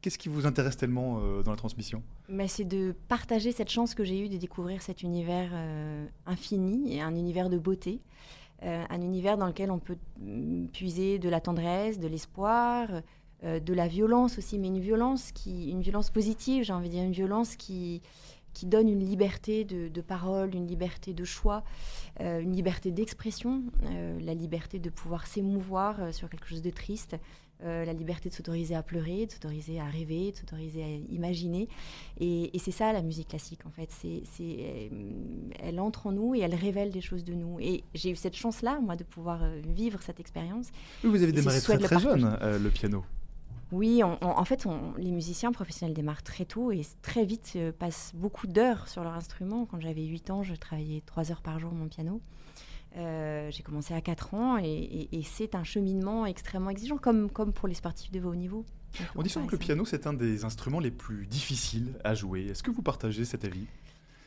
Qu'est-ce qui vous intéresse tellement dans la transmission? C'est de partager cette chance que j'ai eue de découvrir cet univers infini et un univers de beauté. Euh, un univers dans lequel on peut mm, puiser de la tendresse, de l'espoir, euh, de la violence aussi, mais une violence qui, une violence positive, j'ai envie de dire, une violence qui, qui donne une liberté de, parole, une liberté de choix, euh, une liberté d'expression, la liberté de pouvoir s'émouvoir sur quelque chose de triste, euh, la liberté de s'autoriser à pleurer, de s'autoriser à rêver, de s'autoriser à imaginer. Et, c'est ça la musique classique, en fait. C'est, euh, elle entre en nous et elle révèle des choses de nous. Et j'ai eu cette chance-là, moi, de pouvoir euh, vivre cette expérience. Vous avez démarré très, très jeune, le piano. Oui, en fait, les musiciens professionnels démarrent très tôt et très vite passent beaucoup d'heures sur leur instrument. Quand j'avais 8 ans, je travaillais 3 heures par jour mon piano. Euh, j'ai commencé à 4 ans et, c'est un cheminement extrêmement exigeant, comme, comme pour les sportifs de haut niveau. On dit souvent que le piano, c'est un des instruments les plus difficiles à jouer. Est-ce que vous partagez cet avis?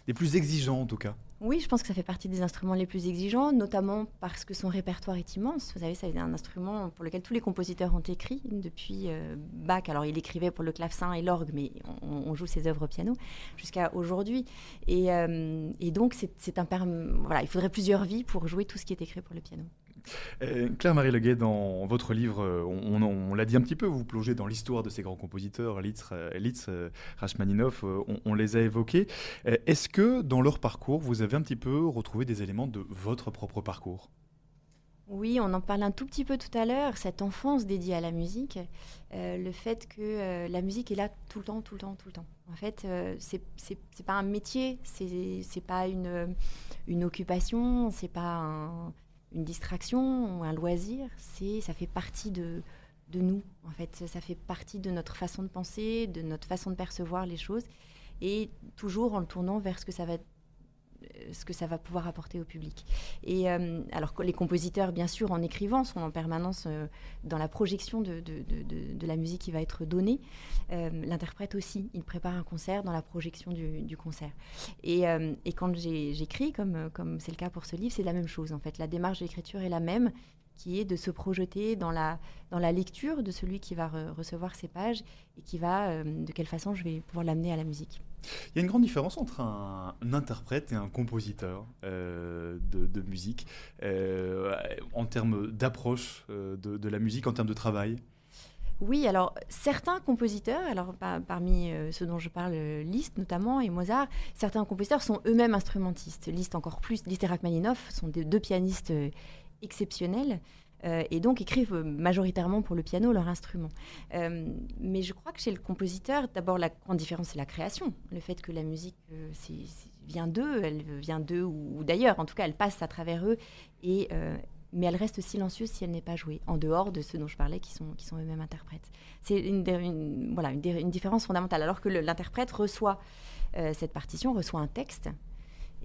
Les plus exigeants en tout cas oui, je pense que ça fait partie des instruments les plus exigeants, notamment parce que son répertoire est immense. Vous savez, c'est un instrument pour lequel tous les compositeurs ont écrit depuis euh, Bach. Alors, il écrivait pour le clavecin et l'orgue, mais on, joue ses œuvres au piano jusqu'à aujourd'hui. Et, euh, donc, c'est un voilà, il faudrait plusieurs vies pour jouer tout ce qui est écrit pour le piano. Euh, Claire-Marie Leguet, dans votre livre, euh, on, l'a dit un petit peu, vous plongez dans l'histoire de ces grands compositeurs, Litz, euh, Rachmaninoff, on, les a évoqués. Est-ce que dans leur parcours, vous avez un petit peu retrouvé des éléments de votre propre parcours? Oui, on en parle un tout petit peu tout à l'heure, cette enfance dédiée à la musique, le fait que la musique est là tout le temps, tout le temps, tout le temps. En fait, ce c'est pas un métier, c'est pas une, une occupation, c'est pas un, une distraction ou un loisir, c'est ça fait partie de, de nous. En fait, ça fait partie de notre façon de penser, de notre façon de percevoir les choses, et toujours en le tournant vers ce que ça va ce que ça va pouvoir apporter au public. Et euh, alors les compositeurs, bien sûr, en écrivant, sont en permanence euh, dans la projection de, la musique qui va être donnée. Euh, l'interprète aussi, il prépare un concert dans la projection du, concert. Et, quand j'écris, comme comme c'est le cas pour ce livre, c'est la même chose. En fait, la démarche d'écriture est la même qui est de se projeter dans la lecture de celui qui va recevoir ces pages et qui va, de quelle façon je vais pouvoir l'amener à la musique. Il y a une grande différence entre un, interprète et un compositeur euh, de, musique euh, en termes d'approche euh, de, la musique, en termes de travail. Oui, alors certains compositeurs, alors parmi ceux dont je parle, Liszt notamment et Mozart, certains compositeurs sont eux-mêmes instrumentistes. Liszt encore plus, Liszt et Rachmaninoff sont deux pianistes exceptionnels. Euh, et donc écrivent majoritairement pour le piano leur instrument. Euh, mais je crois que chez le compositeur, d'abord la grande différence c'est la création, le fait que la musique euh, vient d'eux, elle vient d'eux ou, d'ailleurs, en tout cas elle passe à travers eux, et, mais elle reste silencieuse si elle n'est pas jouée, en dehors de ceux dont je parlais qui sont, eux-mêmes interprètes. C'est une, différence fondamentale, alors que l'interprète reçoit cette partition, reçoit un texte,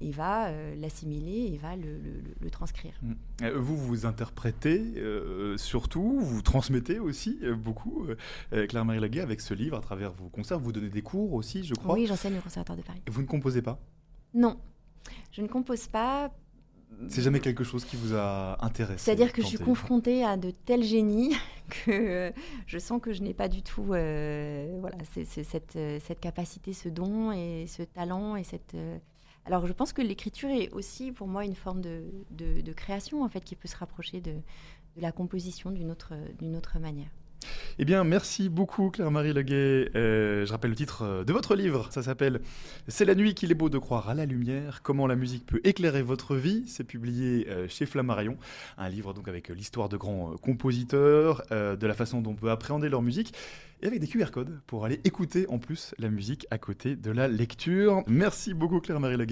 il va euh, l'assimiler et va le, transcrire. Mm. Euh, vous, vous interprétez euh, surtout, vous transmettez aussi beaucoup, Claire-Marie Laguet, avec ce livre, à travers vos concerts. Vous donnez des cours aussi, je crois. Oui, j'enseigne au Conservatoire de Paris. vous ne composez pas? Non, je ne compose pas. C'est jamais quelque chose qui vous a intéressé C'est-à-dire que je suis confrontée à de tels génies que je sens que je n'ai pas du tout voilà, cette, cette capacité, ce don et ce talent. Et cette, Alors je pense que l'écriture est aussi pour moi une forme de, de- création en fait, qui peut se rapprocher de, la composition d'une autre, d'une autre manière. Eh bien, merci beaucoup Claire-Marie Leguet. Euh, je rappelle le titre euh, de votre livre. Ça s'appelle C'est la nuit qu'il est beau de croire à la lumière. Comment la musique peut éclairer votre vie. C'est publié euh, chez Flammarion. Un livre donc avec l'histoire de grands compositeurs, de la façon dont on peut appréhender leur musique et avec des QR codes pour aller écouter en plus la musique à côté de la lecture. Merci beaucoup Claire-Marie Leguet.